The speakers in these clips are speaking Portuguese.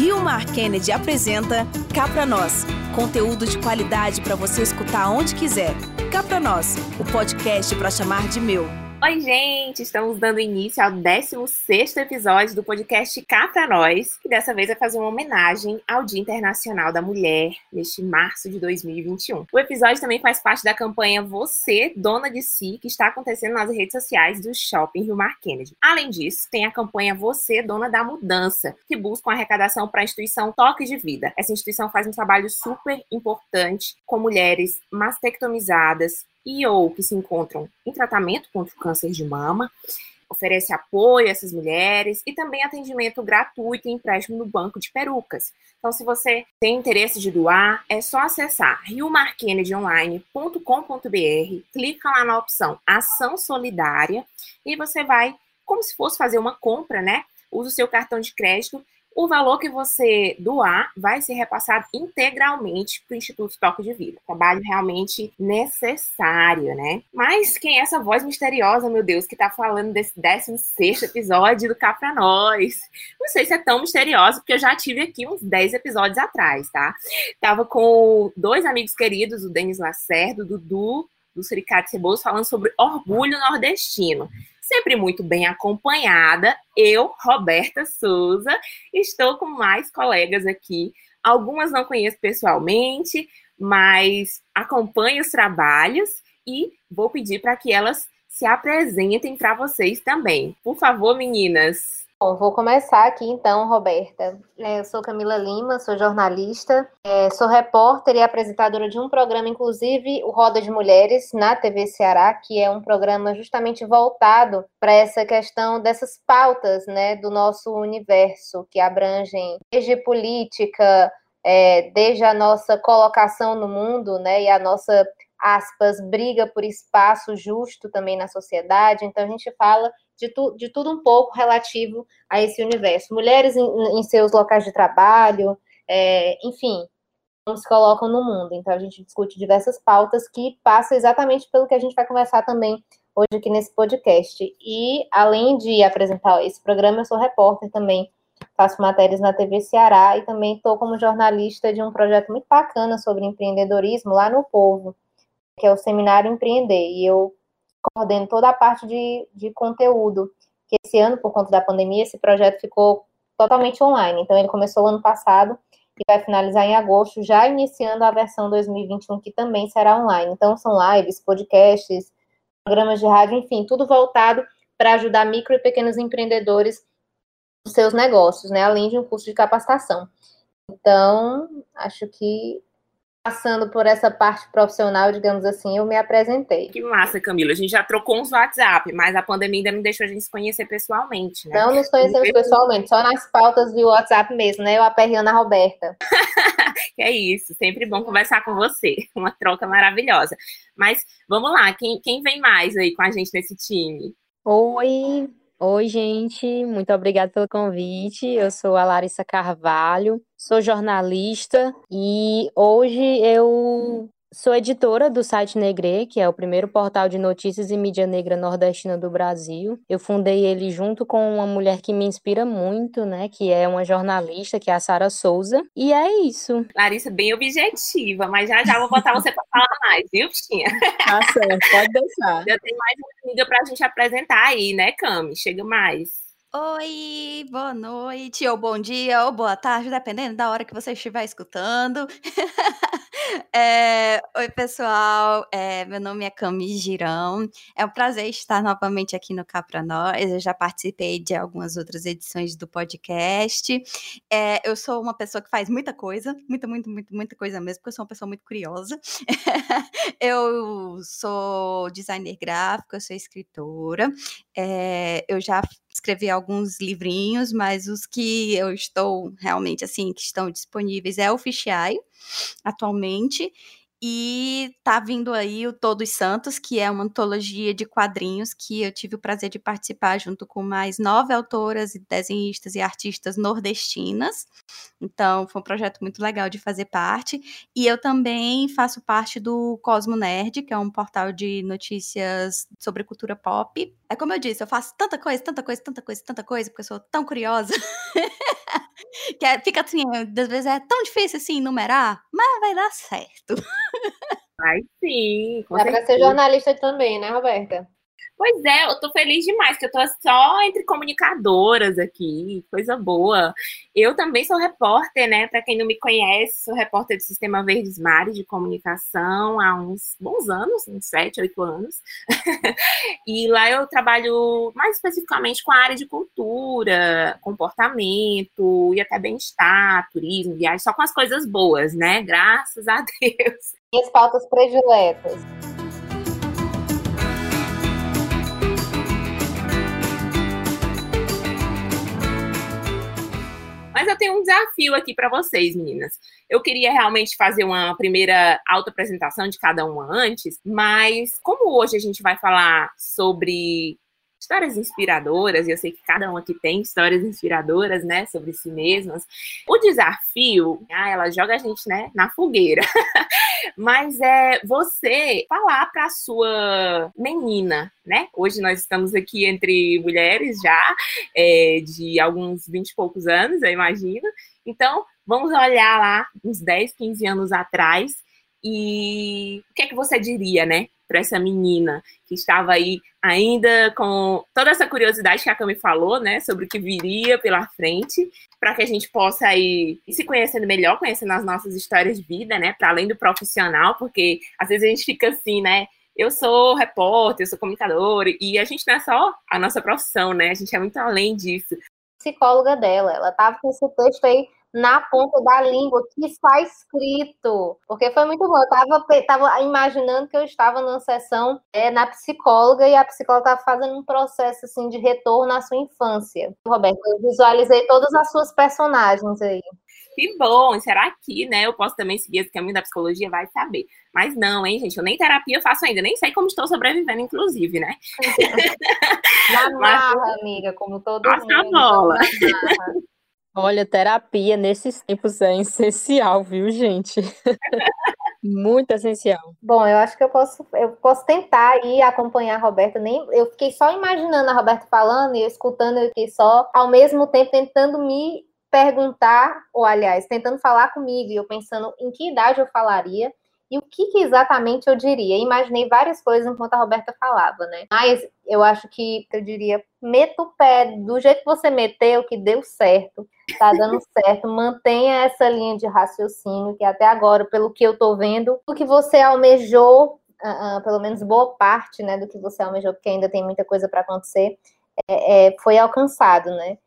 Rio Mar Kennedy apresenta Cá Pra Nós. Conteúdo de qualidade para você escutar onde quiser. Cá Pra Nós, o podcast para chamar de meu. Oi, gente! Estamos dando início ao 16 episódio do podcast Cá Pra Nós, que dessa vez vai fazer uma homenagem ao Dia Internacional da Mulher, neste março de 2021. O episódio também faz parte da campanha Você, Dona de Si, que está acontecendo nas redes sociais do Shopping Rio Mar Kennedy. Além disso, tem a campanha Você, Dona da Mudança, que busca uma arrecadação para a instituição Toque de Vida. Essa instituição faz um trabalho super importante com mulheres mastectomizadas, e ou que se encontram em tratamento contra o câncer de mama, oferece apoio a essas mulheres e também atendimento gratuito e empréstimo no banco de perucas. Então, se você tem interesse de doar, é só acessar riomarkennedyonline.com.br, clica lá na opção Ação Solidária e você vai, como se fosse fazer uma compra, né? Usa o seu cartão de crédito o valor que você doar vai ser repassado integralmente para o Instituto Toque de Vida. Trabalho realmente necessário, né? Mas quem é essa voz misteriosa, meu Deus, que está falando desse 16 episódio do Cá Pra Nós? Não sei se é tão misteriosa, porque eu já tive aqui uns 10 episódios atrás, tá? Tava com dois amigos queridos, o Denis Lacerda, o Dudu, do Suricato Ceboso, falando sobre orgulho nordestino sempre muito bem acompanhada. Eu, Roberta Souza, estou com mais colegas aqui. Algumas não conheço pessoalmente, mas acompanho os trabalhos e vou pedir para que elas se apresentem para vocês também. Por favor, meninas. Bom, vou começar aqui então, Roberta. É, eu sou Camila Lima, sou jornalista, é, sou repórter e apresentadora de um programa, inclusive o Roda de Mulheres, na TV Ceará, que é um programa justamente voltado para essa questão dessas pautas né, do nosso universo, que abrangem desde política, é, desde a nossa colocação no mundo né, e a nossa aspas, briga por espaço justo também na sociedade. Então, a gente fala de, tu, de tudo um pouco relativo a esse universo. Mulheres em, em seus locais de trabalho, é, enfim, como se colocam no mundo. Então, a gente discute diversas pautas que passam exatamente pelo que a gente vai conversar também hoje aqui nesse podcast. E, além de apresentar esse programa, eu sou repórter também, faço matérias na TV Ceará e também estou como jornalista de um projeto muito bacana sobre empreendedorismo lá no Povo, que é o Seminário Empreender. E eu coordeno toda a parte de, de conteúdo, que esse ano, por conta da pandemia, esse projeto ficou totalmente online. Então, ele começou ano passado e vai finalizar em agosto, já iniciando a versão 2021, que também será online. Então, são lives, podcasts, programas de rádio, enfim, tudo voltado para ajudar micro e pequenos empreendedores nos seus negócios, né? Além de um curso de capacitação. Então, acho que passando por essa parte profissional, digamos assim, eu me apresentei. Que massa, Camila. A gente já trocou uns WhatsApp, mas a pandemia ainda não deixou a gente se conhecer pessoalmente, né? Não nos conhecemos pessoalmente, só nas pautas do WhatsApp mesmo, né? Eu aperreando a Roberta. é isso, sempre bom conversar com você. Uma troca maravilhosa. Mas vamos lá, quem, quem vem mais aí com a gente nesse time? Oi, Oi, gente, muito obrigada pelo convite. Eu sou a Larissa Carvalho, sou jornalista e hoje eu Sou editora do site Negre, que é o primeiro portal de notícias e mídia negra nordestina do Brasil. Eu fundei ele junto com uma mulher que me inspira muito, né, que é uma jornalista, que é a Sara Souza. E é isso. Larissa, bem objetiva, mas já já vou botar você para falar mais, viu, Bichinha? Tá certo, pode deixar. Já tem mais uma amiga para a gente apresentar aí, né, Cami? Chega mais. Oi, boa noite, ou bom dia, ou boa tarde, dependendo da hora que você estiver escutando. é, oi, pessoal, é, meu nome é Cami Girão. É um prazer estar novamente aqui no Cá Pra Nós. Eu já participei de algumas outras edições do podcast. É, eu sou uma pessoa que faz muita coisa, muita, muita, muita, coisa mesmo, porque eu sou uma pessoa muito curiosa. eu sou designer gráfico, eu sou escritora. É, eu já escrevi alguns livrinhos, mas os que eu estou realmente assim, que estão disponíveis é o Fichiai, atualmente, e tá vindo aí o Todos Santos, que é uma antologia de quadrinhos que eu tive o prazer de participar junto com mais nove autoras, desenhistas e artistas nordestinas. Então, foi um projeto muito legal de fazer parte. E eu também faço parte do Cosmo Nerd, que é um portal de notícias sobre cultura pop É como eu disse, eu faço tanta coisa, tanta coisa, tanta coisa, tanta coisa, porque eu sou tão curiosa. que é, fica assim, às vezes é tão difícil assim numerar, mas vai dar certo. Vai sim. Dá para ser jornalista também, né, Roberta? Pois é, eu tô feliz demais, que eu tô só entre comunicadoras aqui, coisa boa. Eu também sou repórter, né? Para quem não me conhece, sou repórter do Sistema Verdes Mares de Comunicação há uns bons anos, uns sete, oito anos. e lá eu trabalho mais especificamente com a área de cultura, comportamento e até bem-estar, turismo, viagem, só com as coisas boas, né? Graças a Deus. E as pautas prediletas. Tenho um desafio aqui para vocês, meninas. Eu queria realmente fazer uma primeira autoapresentação de cada uma antes, mas como hoje a gente vai falar sobre histórias inspiradoras, e eu sei que cada uma aqui tem histórias inspiradoras, né, sobre si mesmas. O desafio, ah, ela joga a gente, né, na fogueira. Mas é você falar para sua menina, né? Hoje nós estamos aqui entre mulheres já, é, de alguns 20 e poucos anos, eu imagino. Então, vamos olhar lá uns 10, 15 anos atrás e o que é que você diria, né, para essa menina que estava aí ainda com toda essa curiosidade que a Cami falou, né, sobre o que viria pela frente, para que a gente possa ir se conhecendo melhor, conhecendo as nossas histórias de vida, né, para além do profissional, porque às vezes a gente fica assim, né, eu sou repórter, eu sou comunicadora, e a gente não é só a nossa profissão, né, a gente é muito além disso. Psicóloga dela, ela tava com esse texto aí na ponta da língua que está escrito. Porque foi muito bom. Eu estava tava imaginando que eu estava numa sessão é, na psicóloga e a psicóloga estava fazendo um processo assim de retorno à sua infância. Roberto, eu visualizei todas as suas personagens aí. Que bom, será que, né? Eu posso também seguir esse caminho da psicologia, vai saber. Mas não, hein, gente, eu nem terapia faço ainda, nem sei como estou sobrevivendo, inclusive, né? Na marra, amiga, como todo passa mundo. a bola. Olha, terapia nesses tempos é essencial, viu, gente? Muito essencial. Bom, eu acho que eu posso, eu posso tentar ir acompanhar a Roberta. Nem, eu fiquei só imaginando a Roberta falando e eu escutando, eu fiquei só, ao mesmo tempo, tentando me perguntar, ou aliás, tentando falar comigo, e eu pensando em que idade eu falaria e o que, que, exatamente eu diria? Imaginei várias coisas enquanto a Roberta falava, né? Mas eu acho que eu diria: meta o pé, do jeito que você meteu, que deu certo, tá dando certo, mantenha essa linha de raciocínio, que até agora, pelo que eu tô vendo, o que você almejou, uh, uh, pelo menos boa parte, né, do que você almejou, porque ainda tem muita coisa para acontecer, é, é, foi alcançado, né?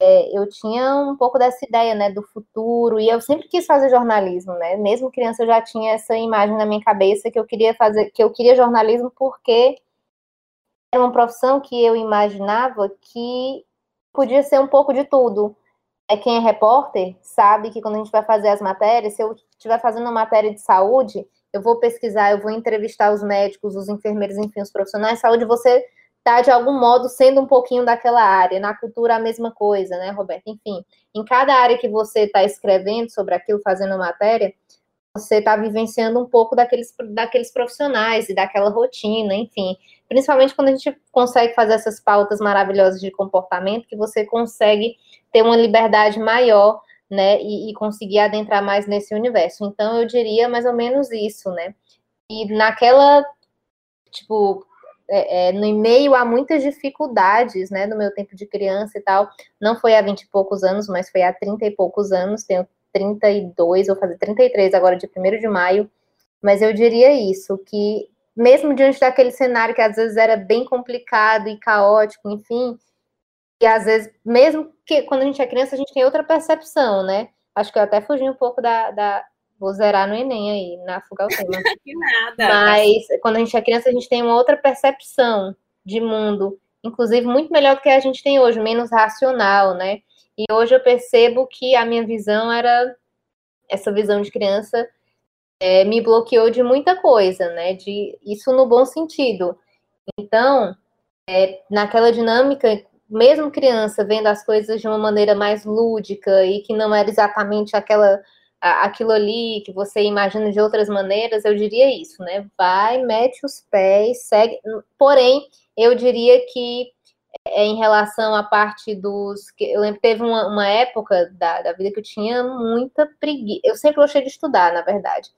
é, eu tinha um pouco dessa ideia, né, do futuro, e eu sempre quis fazer jornalismo, né, mesmo criança eu já tinha essa imagem na minha cabeça que eu queria fazer, que eu queria jornalismo porque era uma profissão que eu imaginava que podia ser um pouco de tudo. É quem é repórter sabe que quando a gente vai fazer as matérias, se eu estiver fazendo uma matéria de saúde, eu vou pesquisar, eu vou entrevistar os médicos, os enfermeiros, enfim, os profissionais de saúde, você está de algum modo sendo um pouquinho daquela área. Na cultura a mesma coisa, né, Roberto? Enfim, em cada área que você está escrevendo sobre aquilo, fazendo matéria, você está vivenciando um pouco daqueles, daqueles profissionais e daquela rotina, enfim. Principalmente quando a gente consegue fazer essas pautas maravilhosas de comportamento, que você consegue ter uma liberdade maior, né, e, e conseguir adentrar mais nesse universo. Então, eu diria mais ou menos isso, né. E naquela, tipo, é, é, no meio a muitas dificuldades, né, no meu tempo de criança e tal. Não foi há 20 e poucos anos, mas foi há 30 e poucos anos, tenho 32, vou fazer 33 agora, de 1 de maio. Mas eu diria isso, que mesmo diante daquele cenário que às vezes era bem complicado e caótico, enfim, e às vezes, mesmo que quando a gente é criança, a gente tem outra percepção, né? Acho que eu até fugi um pouco da, da Vou zerar no Enem aí, na Fuga o tema. que nada. Mas quando a gente é criança, a gente tem uma outra percepção de mundo, inclusive muito melhor do que a gente tem hoje, menos racional, né? E hoje eu percebo que a minha visão era essa visão de criança é, me bloqueou de muita coisa, né? De isso no bom sentido. Então, é, naquela dinâmica, mesmo criança vendo as coisas de uma maneira mais lúdica e que não era exatamente aquela aquilo ali que você imagina de outras maneiras, eu diria isso, né? Vai, mete os pés, segue. Porém, eu diria que é, em relação à parte dos. Eu lembro que teve uma, uma época da, da vida que eu tinha muita preguiça. Eu sempre gostei de estudar, na verdade,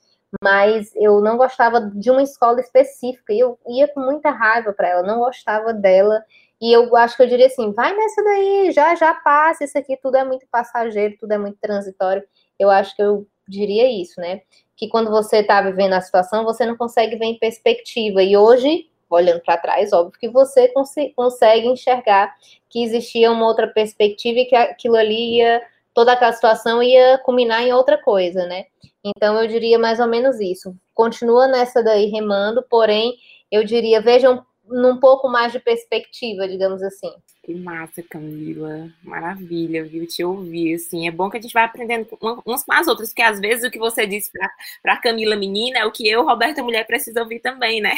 mas eu não gostava de uma escola específica e eu ia com muita raiva para ela, não gostava dela. E eu acho que eu diria assim: vai nessa daí, já já passa, isso aqui tudo é muito passageiro, tudo é muito transitório. Eu acho que eu diria isso, né? Que quando você está vivendo a situação, você não consegue ver em perspectiva. E hoje olhando para trás, óbvio que você cons consegue enxergar que existia uma outra perspectiva e que aquilo ali ia, toda aquela situação ia culminar em outra coisa, né? Então eu diria mais ou menos isso. Continua nessa daí remando, porém eu diria vejam num pouco mais de perspectiva, digamos assim. Que massa, Camila. Maravilha, viu? Te ouvir, assim. É bom que a gente vai aprendendo uns com as outras, porque às vezes o que você disse para Camila menina é o que eu, Roberta mulher, precisa ouvir também, né?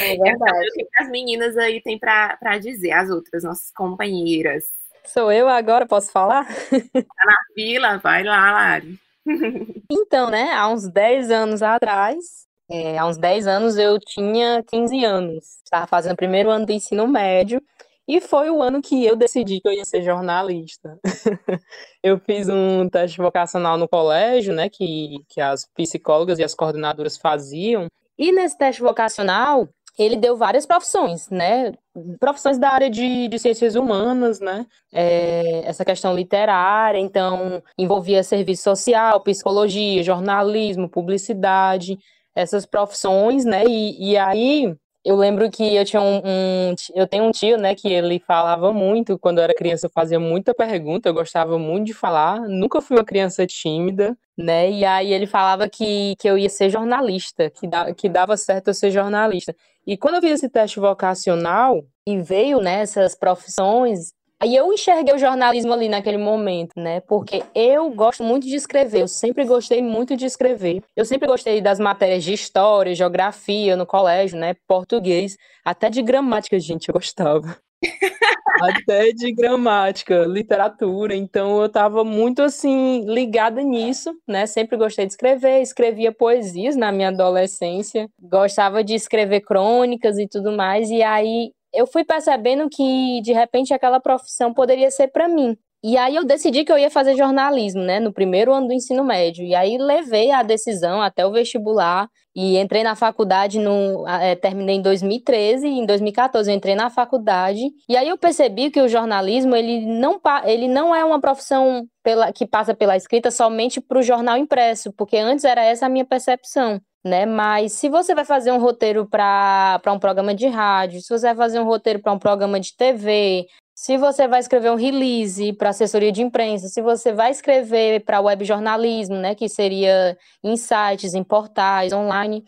É verdade. o que as meninas aí têm para dizer, as outras, nossas companheiras. Sou eu agora, posso falar? Tá na fila, vai lá, Lari. Então, né, há uns 10 anos atrás, é, há uns 10 anos eu tinha 15 anos, estava fazendo o primeiro ano do ensino médio, e foi o ano que eu decidi que eu ia ser jornalista. eu fiz um teste vocacional no colégio, né, que, que as psicólogas e as coordenadoras faziam. E nesse teste vocacional, ele deu várias profissões, né? Profissões da área de, de ciências humanas, né? É, essa questão literária, então envolvia serviço social, psicologia, jornalismo, publicidade, essas profissões, né? E, e aí eu lembro que eu tinha um, um, eu tenho um tio, né, que ele falava muito quando eu era criança, eu fazia muita pergunta, eu gostava muito de falar, nunca fui uma criança tímida, né? E aí ele falava que, que eu ia ser jornalista, que, da, que dava certo eu ser jornalista. E quando eu fiz esse teste vocacional e veio nessas né, profissões, Aí eu enxerguei o jornalismo ali naquele momento, né? Porque eu gosto muito de escrever, eu sempre gostei muito de escrever. Eu sempre gostei das matérias de história, geografia no colégio, né? Português, até de gramática, gente, eu gostava. até de gramática, literatura. Então eu estava muito assim ligada nisso, né? Sempre gostei de escrever, escrevia poesias na minha adolescência, gostava de escrever crônicas e tudo mais. E aí eu fui percebendo que de repente aquela profissão poderia ser para mim. E aí eu decidi que eu ia fazer jornalismo, né, no primeiro ano do ensino médio. E aí levei a decisão até o vestibular e entrei na faculdade no é, terminei em 2013 e em 2014 eu entrei na faculdade. E aí eu percebi que o jornalismo ele não ele não é uma profissão pela, que passa pela escrita somente para o jornal impresso, porque antes era essa a minha percepção né? Mas se você vai fazer um roteiro para um programa de rádio, se você vai fazer um roteiro para um programa de TV, se você vai escrever um release para assessoria de imprensa, se você vai escrever para web jornalismo, né, que seria em sites, em portais, online,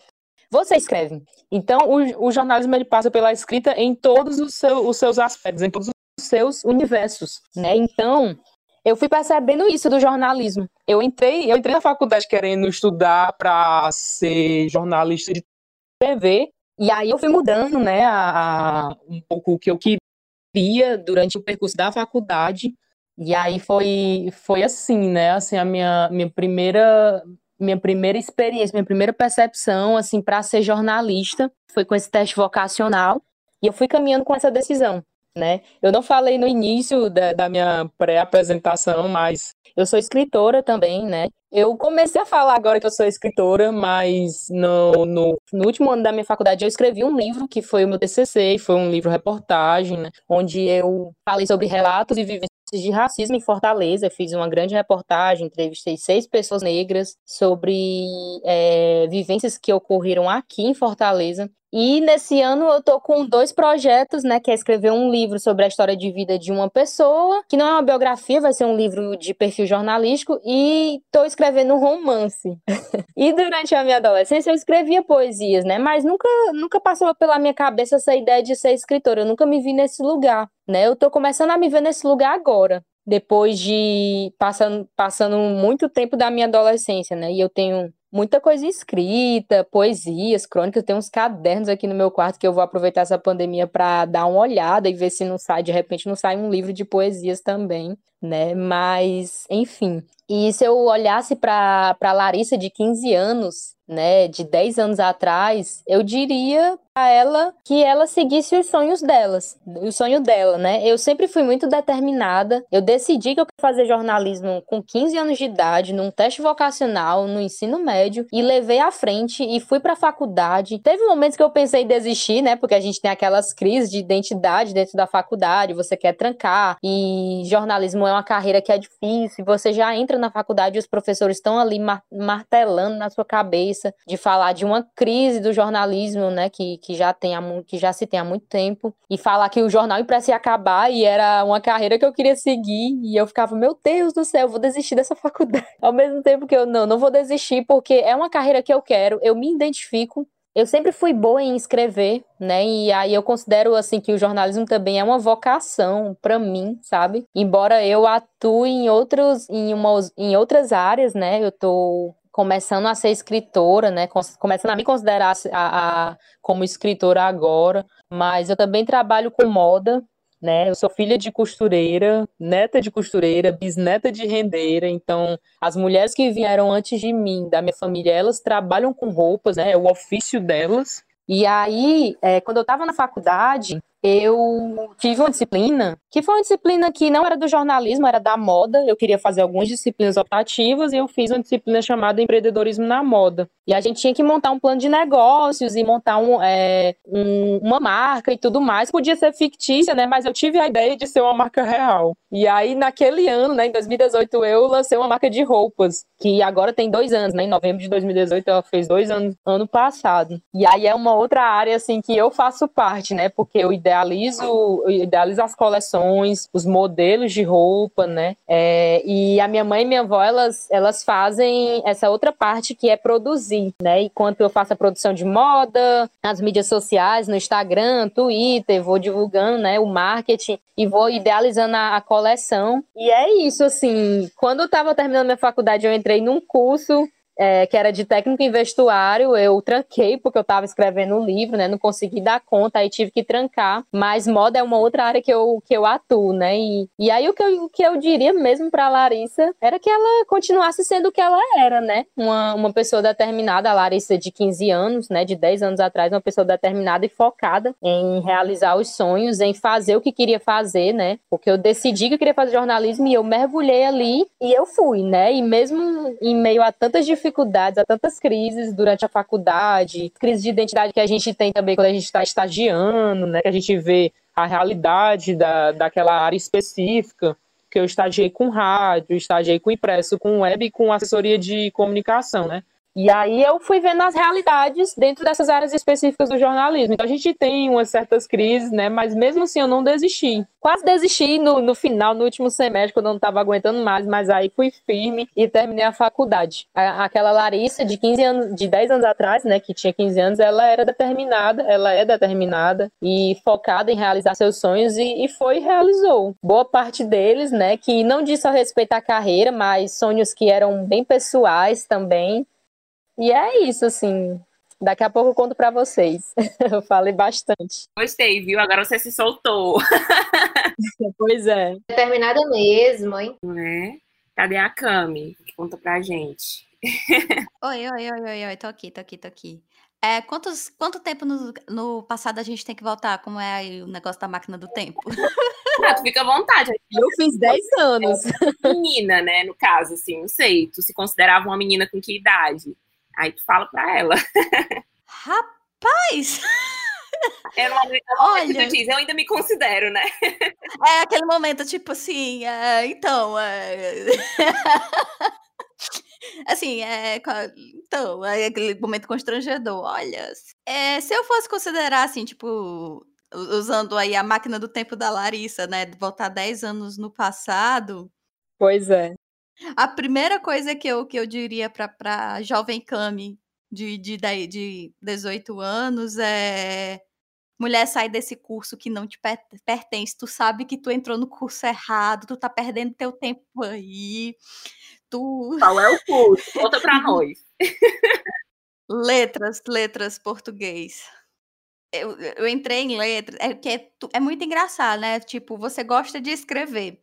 você escreve. Então, o, o jornalismo ele passa pela escrita em todos os, seu, os seus aspectos, em todos os seus universos, né? Então, eu fui percebendo isso do jornalismo. Eu entrei, eu entrei na faculdade querendo estudar para ser jornalista de TV, e aí eu fui mudando, né, a, a, um pouco o que eu queria durante o percurso da faculdade. E aí foi foi assim, né, assim a minha minha primeira minha primeira experiência, minha primeira percepção assim para ser jornalista foi com esse teste vocacional, e eu fui caminhando com essa decisão né? Eu não falei no início da, da minha pré-apresentação, mas eu sou escritora também, né? Eu comecei a falar agora que eu sou escritora, mas no, no, no, último ano da minha faculdade eu escrevi um livro que foi o meu TCC, foi um livro reportagem, né? onde eu falei sobre relatos e vivências de racismo em Fortaleza. Fiz uma grande reportagem, entrevistei seis pessoas negras sobre é, vivências que ocorreram aqui em Fortaleza. E nesse ano eu tô com dois projetos, né, que é escrever um livro sobre a história de vida de uma pessoa, que não é uma biografia, vai ser um livro de perfil jornalístico, e tô escrevendo um romance. e durante a minha adolescência eu escrevia poesias, né, mas nunca nunca passou pela minha cabeça essa ideia de ser escritora, eu nunca me vi nesse lugar, né? Eu tô começando a me ver nesse lugar agora depois de passando, passando muito tempo da minha adolescência, né? E eu tenho muita coisa escrita, poesias, crônicas, tem uns cadernos aqui no meu quarto que eu vou aproveitar essa pandemia para dar uma olhada e ver se não sai, de repente não sai um livro de poesias também, né? Mas, enfim. E se eu olhasse para Larissa de 15 anos, né, de 10 anos atrás, eu diria a ela que ela seguisse os sonhos delas, o sonho dela, né? Eu sempre fui muito determinada. Eu decidi que eu queria fazer jornalismo com 15 anos de idade, num teste vocacional, no ensino médio, e levei à frente e fui para a faculdade. Teve momentos que eu pensei em desistir, né? Porque a gente tem aquelas crises de identidade dentro da faculdade, você quer trancar, e jornalismo é uma carreira que é difícil, você já entra na faculdade e os professores estão ali martelando na sua cabeça de falar de uma crise do jornalismo, né? Que que já tem que já se tem há muito tempo e falar que o jornal ia acabar e era uma carreira que eu queria seguir e eu ficava, meu Deus do céu, eu vou desistir dessa faculdade. Ao mesmo tempo que eu não, não vou desistir porque é uma carreira que eu quero, eu me identifico eu sempre fui boa em escrever, né? E aí eu considero assim que o jornalismo também é uma vocação para mim, sabe? Embora eu atue em outros em, uma, em outras áreas, né? Eu tô começando a ser escritora, né? Começando a me considerar a, a, como escritora agora, mas eu também trabalho com moda, né? Eu sou filha de costureira, neta de costureira, bisneta de rendeira, então as mulheres que vieram antes de mim, da minha família, elas trabalham com roupas, né? É o ofício delas. E aí, é, quando eu estava na faculdade, eu tive uma disciplina que foi uma disciplina que não era do jornalismo, era da moda. Eu queria fazer algumas disciplinas optativas e eu fiz uma disciplina chamada empreendedorismo na moda. E a gente tinha que montar um plano de negócios e montar um, é, um, uma marca e tudo mais. Podia ser fictícia, né? Mas eu tive a ideia de ser uma marca real. E aí, naquele ano, né, em 2018, eu lancei uma marca de roupas, que agora tem dois anos, né? Em novembro de 2018, ela fez dois anos ano passado. E aí é uma outra área, assim, que eu faço parte, né? Porque eu idealizo, idealizo as coleções, os modelos de roupa, né? É, e a minha mãe e minha avó, elas, elas fazem essa outra parte que é produzir, né? Enquanto eu faço a produção de moda, nas mídias sociais, no Instagram, Twitter, vou divulgando, né, o marketing e vou idealizando a, a coleção. E é isso, assim, quando eu estava terminando minha faculdade, eu entrei num curso é, que era de técnico em vestuário, eu tranquei porque eu estava escrevendo um livro, né? Não consegui dar conta, aí tive que trancar. Mas moda é uma outra área que eu, que eu atuo, né? E, e aí o que, eu, o que eu diria mesmo para Larissa era que ela continuasse sendo o que ela era, né? Uma, uma pessoa determinada, a Larissa de 15 anos, né? De 10 anos atrás, uma pessoa determinada e focada em realizar os sonhos, em fazer o que queria fazer, né? Porque eu decidi que eu queria fazer jornalismo e eu mergulhei ali e eu fui, né? E mesmo em meio a tantas dificuldades, dificuldades, há tantas crises durante a faculdade, crise de identidade que a gente tem também quando a gente está estagiando, né? Que a gente vê a realidade da, daquela área específica que eu estagiei com rádio, estagiei com impresso, com web e com assessoria de comunicação, né? E aí eu fui vendo as realidades dentro dessas áreas específicas do jornalismo. Então a gente tem umas certas crises, né? Mas mesmo assim eu não desisti. Quase desisti no, no final, no último semestre, quando eu não estava aguentando mais, mas aí fui firme e terminei a faculdade. A, aquela Larissa de 15 anos, de 10 anos atrás, né, que tinha 15 anos, ela era determinada, ela é determinada e focada em realizar seus sonhos e, e foi e realizou. Boa parte deles, né, que não diz só respeito à carreira, mas sonhos que eram bem pessoais também e é isso, assim. Daqui a pouco eu conto para vocês. eu falei bastante. Gostei, viu? Agora você se soltou. pois é. Determinada mesmo, hein? Não é? Cadê a Cami? Conta pra gente. oi, oi, oi, oi, oi. Tô aqui, tô aqui, tô aqui. É, quantos, quanto tempo no, no passado a gente tem que voltar? Como é o negócio da máquina do tempo? Ah, tu fica à vontade. Eu fiz 10 anos. menina, né? No caso, assim, não sei. Tu se considerava uma menina com que idade? Aí tu fala pra ela. Rapaz! É uma, Olha, que tu diz, eu ainda me considero, né? É aquele momento, tipo assim, é, então. É... assim, é, então, é aquele momento constrangedor. Olha, é, se eu fosse considerar, assim, tipo, usando aí a máquina do tempo da Larissa, né? Voltar 10 anos no passado. Pois é. A primeira coisa que eu, que eu diria para jovem Cami de, de, de 18 anos é mulher sai desse curso que não te pertence, tu sabe que tu entrou no curso errado, tu tá perdendo teu tempo aí. Tu... Qual é o curso? Conta pra nós. letras, letras português. Eu, eu entrei em letras, é que é, é muito engraçado, né? Tipo, você gosta de escrever.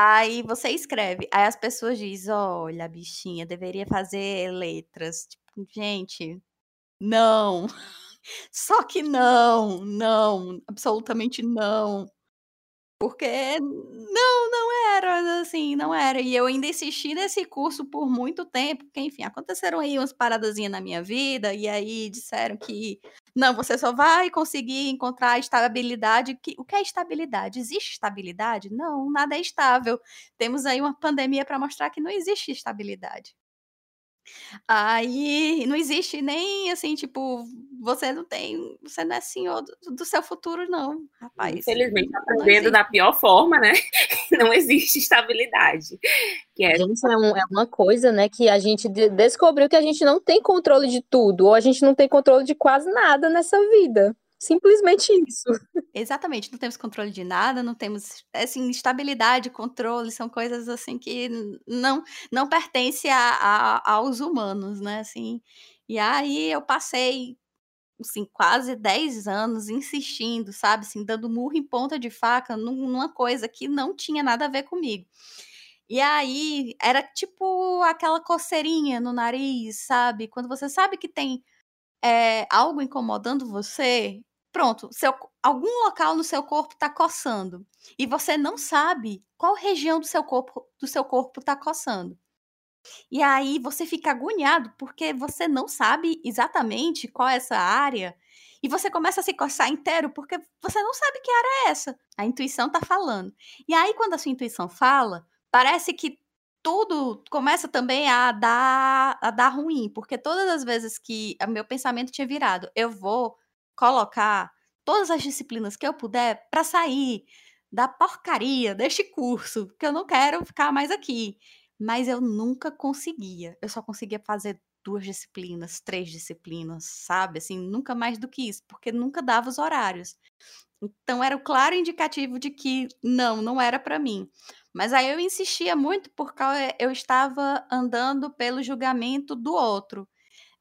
Aí você escreve, aí as pessoas dizem, olha, bichinha, deveria fazer letras. Tipo, gente, não. Só que não, não, absolutamente não. Porque não, não era, assim, não era. E eu ainda insisti nesse curso por muito tempo, porque, enfim, aconteceram aí umas paradazinhas na minha vida, e aí disseram que não, você só vai conseguir encontrar estabilidade. Que, o que é estabilidade? Existe estabilidade? Não, nada é estável. Temos aí uma pandemia para mostrar que não existe estabilidade. Aí não existe nem assim, tipo, você não tem, você não é senhor do, do seu futuro, não, rapaz. Infelizmente, aprendendo da pior forma, né? Não existe estabilidade. Que é... Gente, é, um, é, uma coisa, né, que a gente descobriu que a gente não tem controle de tudo, ou a gente não tem controle de quase nada nessa vida. Simplesmente isso. Exatamente, não temos controle de nada, não temos assim estabilidade, controle, são coisas assim que não não pertencem a, a, aos humanos, né? Assim, e aí eu passei assim, quase 10 anos insistindo, sabe, assim, dando murro em ponta de faca numa coisa que não tinha nada a ver comigo. E aí era tipo aquela coceirinha no nariz, sabe? Quando você sabe que tem é, algo incomodando você, pronto, seu, algum local no seu corpo está coçando e você não sabe qual região do seu corpo do seu corpo está coçando. E aí você fica agoniado porque você não sabe exatamente qual é essa área e você começa a se coçar inteiro porque você não sabe que área é essa. A intuição está falando. E aí quando a sua intuição fala, parece que tudo começa também a dar a dar ruim, porque todas as vezes que o meu pensamento tinha virado, eu vou colocar todas as disciplinas que eu puder para sair da porcaria deste curso, que eu não quero ficar mais aqui. Mas eu nunca conseguia. Eu só conseguia fazer duas disciplinas, três disciplinas, sabe? Assim, nunca mais do que isso, porque nunca dava os horários. Então era o claro indicativo de que não, não era para mim. Mas aí eu insistia muito porque eu estava andando pelo julgamento do outro.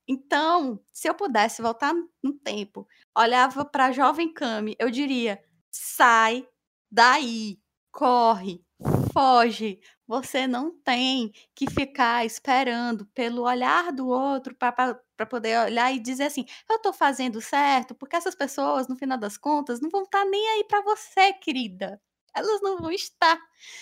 Então, se eu pudesse voltar no tempo, olhava para a jovem Cami, eu diria: sai daí, corre, foge. Você não tem que ficar esperando pelo olhar do outro para poder olhar e dizer assim: eu estou fazendo certo, porque essas pessoas, no final das contas, não vão estar tá nem aí para você, querida. Elas não vão estar.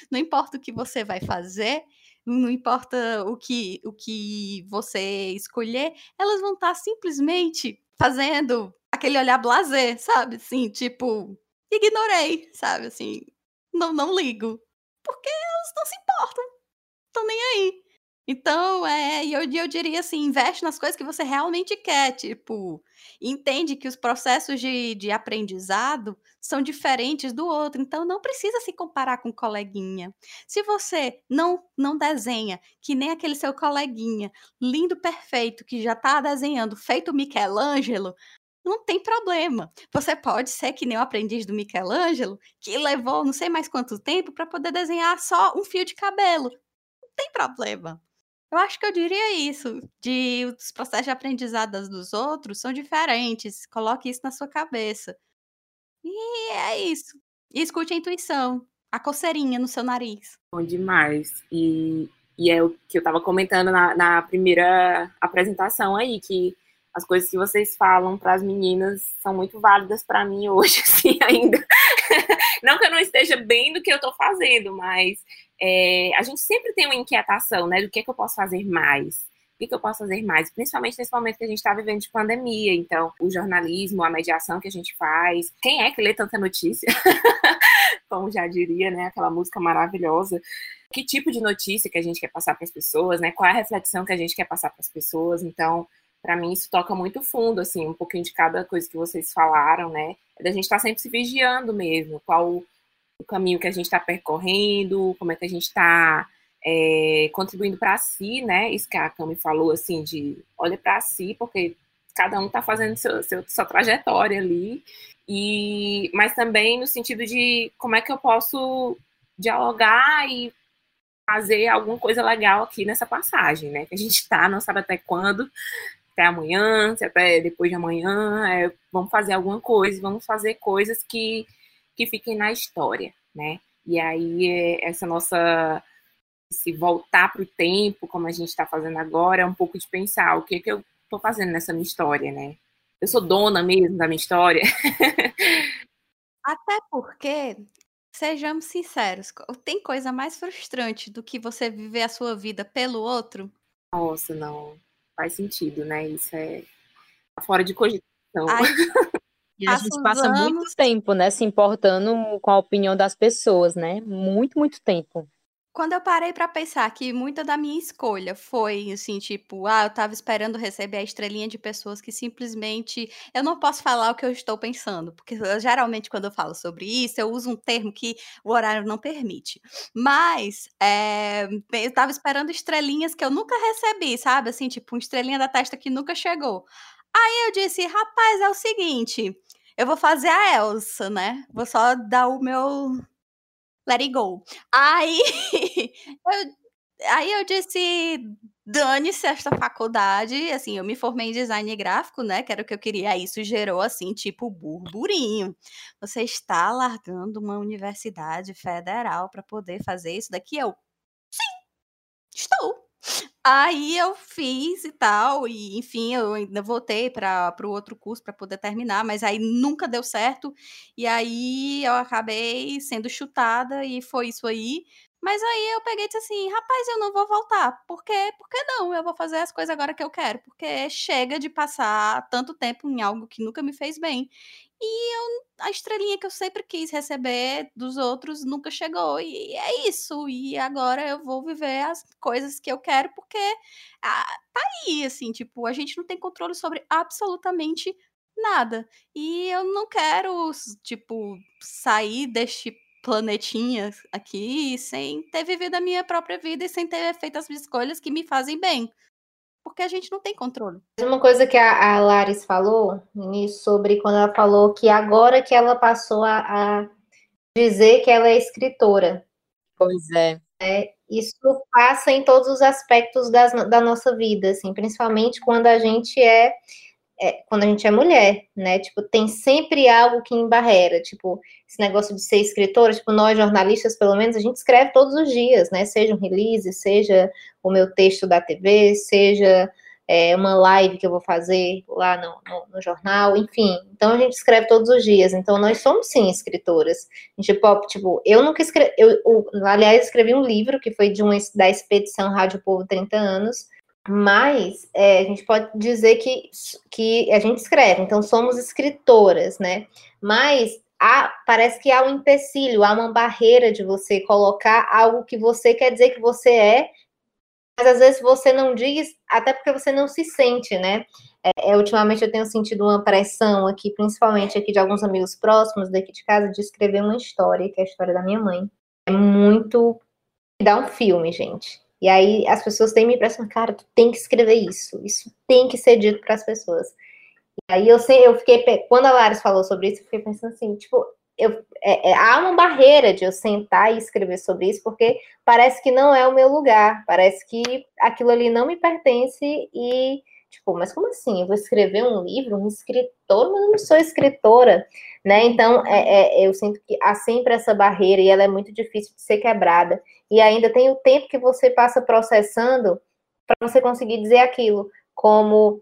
Não importa o que você vai fazer, não importa o que, o que você escolher, elas vão estar tá simplesmente fazendo aquele olhar blazer, sabe? Assim, tipo, ignorei, sabe? Assim, não, não ligo. Porque elas não se importam. Estão nem aí. Então, é, eu, eu diria assim, investe nas coisas que você realmente quer, tipo, entende que os processos de, de aprendizado são diferentes do outro, então não precisa se comparar com o coleguinha. Se você não não desenha que nem aquele seu coleguinha, lindo, perfeito, que já está desenhando, feito Michelangelo, não tem problema. Você pode ser que nem o aprendiz do Michelangelo, que levou não sei mais quanto tempo para poder desenhar só um fio de cabelo. Não tem problema. Eu acho que eu diria isso, de os processos de aprendizado dos outros são diferentes. Coloque isso na sua cabeça. E é isso. E escute a intuição, a coceirinha no seu nariz. Bom demais. E, e é o que eu estava comentando na, na primeira apresentação aí, que as coisas que vocês falam para as meninas são muito válidas para mim hoje, assim, ainda. não que eu não esteja bem do que eu estou fazendo, mas é, a gente sempre tem uma inquietação, né? Do que, é que eu posso fazer mais? O que, que eu posso fazer mais? Principalmente nesse momento que a gente está vivendo de pandemia. Então, o jornalismo, a mediação que a gente faz. Quem é que lê tanta notícia? Como já diria, né? Aquela música maravilhosa. Que tipo de notícia que a gente quer passar para as pessoas, né? Qual é a reflexão que a gente quer passar para as pessoas? Então, para mim isso toca muito fundo, assim, um pouquinho de cada coisa que vocês falaram, né? Da gente estar tá sempre se vigiando mesmo, qual o caminho que a gente está percorrendo, como é que a gente está é, contribuindo para si, né? Isso que a Cami falou, assim, de olha para si, porque cada um está fazendo seu, seu, sua trajetória ali, e mas também no sentido de como é que eu posso dialogar e fazer alguma coisa legal aqui nessa passagem, né? Que a gente está, não sabe até quando, até amanhã, até depois de amanhã, é, vamos fazer alguma coisa, vamos fazer coisas que, que fiquem na história, né? E aí, é, essa nossa. Se voltar para o tempo, como a gente está fazendo agora, é um pouco de pensar o que, que eu estou fazendo nessa minha história, né? Eu sou dona mesmo da minha história. Até porque, sejamos sinceros, tem coisa mais frustrante do que você viver a sua vida pelo outro? Nossa, não. Faz sentido, né? Isso é fora de cogitação. Ai, e a gente passa anos... muito tempo, né, se importando com a opinião das pessoas, né? Muito, muito tempo. Quando eu parei para pensar que muita da minha escolha foi assim, tipo, ah, eu tava esperando receber a estrelinha de pessoas que simplesmente eu não posso falar o que eu estou pensando, porque eu, geralmente quando eu falo sobre isso, eu uso um termo que o horário não permite. Mas é, eu tava esperando estrelinhas que eu nunca recebi, sabe? Assim, tipo, uma estrelinha da testa que nunca chegou. Aí eu disse, rapaz, é o seguinte, eu vou fazer a Elsa, né? Vou só dar o meu let it go. Aí, eu, aí eu disse, dane-se esta faculdade, assim, eu me formei em design gráfico, né, que era o que eu queria, isso gerou, assim, tipo, burburinho. Você está largando uma universidade federal para poder fazer isso daqui? Eu, sim, estou. Aí eu fiz e tal, e enfim, eu ainda voltei para o outro curso para poder terminar, mas aí nunca deu certo, e aí eu acabei sendo chutada, e foi isso aí. Mas aí eu peguei e disse assim: rapaz, eu não vou voltar. Por quê? Por que não? Eu vou fazer as coisas agora que eu quero. Porque chega de passar tanto tempo em algo que nunca me fez bem. E eu, a estrelinha que eu sempre quis receber dos outros nunca chegou. E é isso. E agora eu vou viver as coisas que eu quero, porque ah, tá aí, assim, tipo, a gente não tem controle sobre absolutamente nada. E eu não quero, tipo, sair deste planetinha aqui sem ter vivido a minha própria vida e sem ter feito as escolhas que me fazem bem porque a gente não tem controle. Uma coisa que a, a Laris falou no início sobre quando ela falou que agora que ela passou a, a dizer que ela é escritora. Pois é. é. Isso passa em todos os aspectos das, da nossa vida, assim, principalmente quando a gente é é, quando a gente é mulher, né? Tipo, tem sempre algo que embarrera. Tipo, esse negócio de ser escritora, tipo, nós jornalistas, pelo menos, a gente escreve todos os dias, né? Seja um release, seja o meu texto da TV, seja é, uma live que eu vou fazer lá no, no, no, jornal, enfim. Então a gente escreve todos os dias. Então nós somos sim escritoras. Gente pode, tipo, eu nunca escrevi, eu, eu, aliás, escrevi um livro que foi de uma da expedição Rádio Povo 30 anos mas é, a gente pode dizer que, que a gente escreve, então somos escritoras, né? Mas há, parece que há um empecilho, há uma barreira de você colocar algo que você quer dizer que você é, mas às vezes você não diz, até porque você não se sente, né? É, é, ultimamente eu tenho sentido uma pressão aqui, principalmente aqui de alguns amigos próximos daqui de casa, de escrever uma história, que é a história da minha mãe. É muito. dá um filme, gente e aí as pessoas têm me impressão, cara, tu tem que escrever isso, isso tem que ser dito para as pessoas. E aí eu sei, eu fiquei, quando a Laris falou sobre isso, eu fiquei pensando assim, tipo, eu, é, é, há uma barreira de eu sentar e escrever sobre isso, porque parece que não é o meu lugar, parece que aquilo ali não me pertence e, tipo, mas como assim? Eu vou escrever um livro, um escritor, mas eu não sou escritora, né? Então, é, é, eu sinto que há sempre essa barreira e ela é muito difícil de ser quebrada e ainda tem o tempo que você passa processando para você conseguir dizer aquilo, como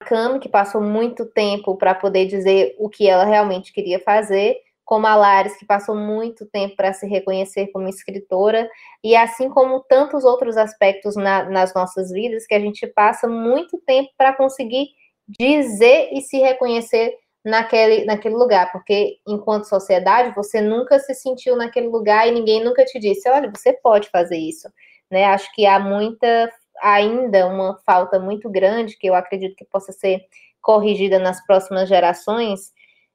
a Cam, que passou muito tempo para poder dizer o que ela realmente queria fazer, como a Lares, que passou muito tempo para se reconhecer como escritora, e assim como tantos outros aspectos na, nas nossas vidas, que a gente passa muito tempo para conseguir dizer e se reconhecer naquele, naquele lugar, porque enquanto sociedade você nunca se sentiu naquele lugar e ninguém nunca te disse, olha, você pode fazer isso, né? Acho que há muita ainda uma falta muito grande que eu acredito que possa ser corrigida nas próximas gerações,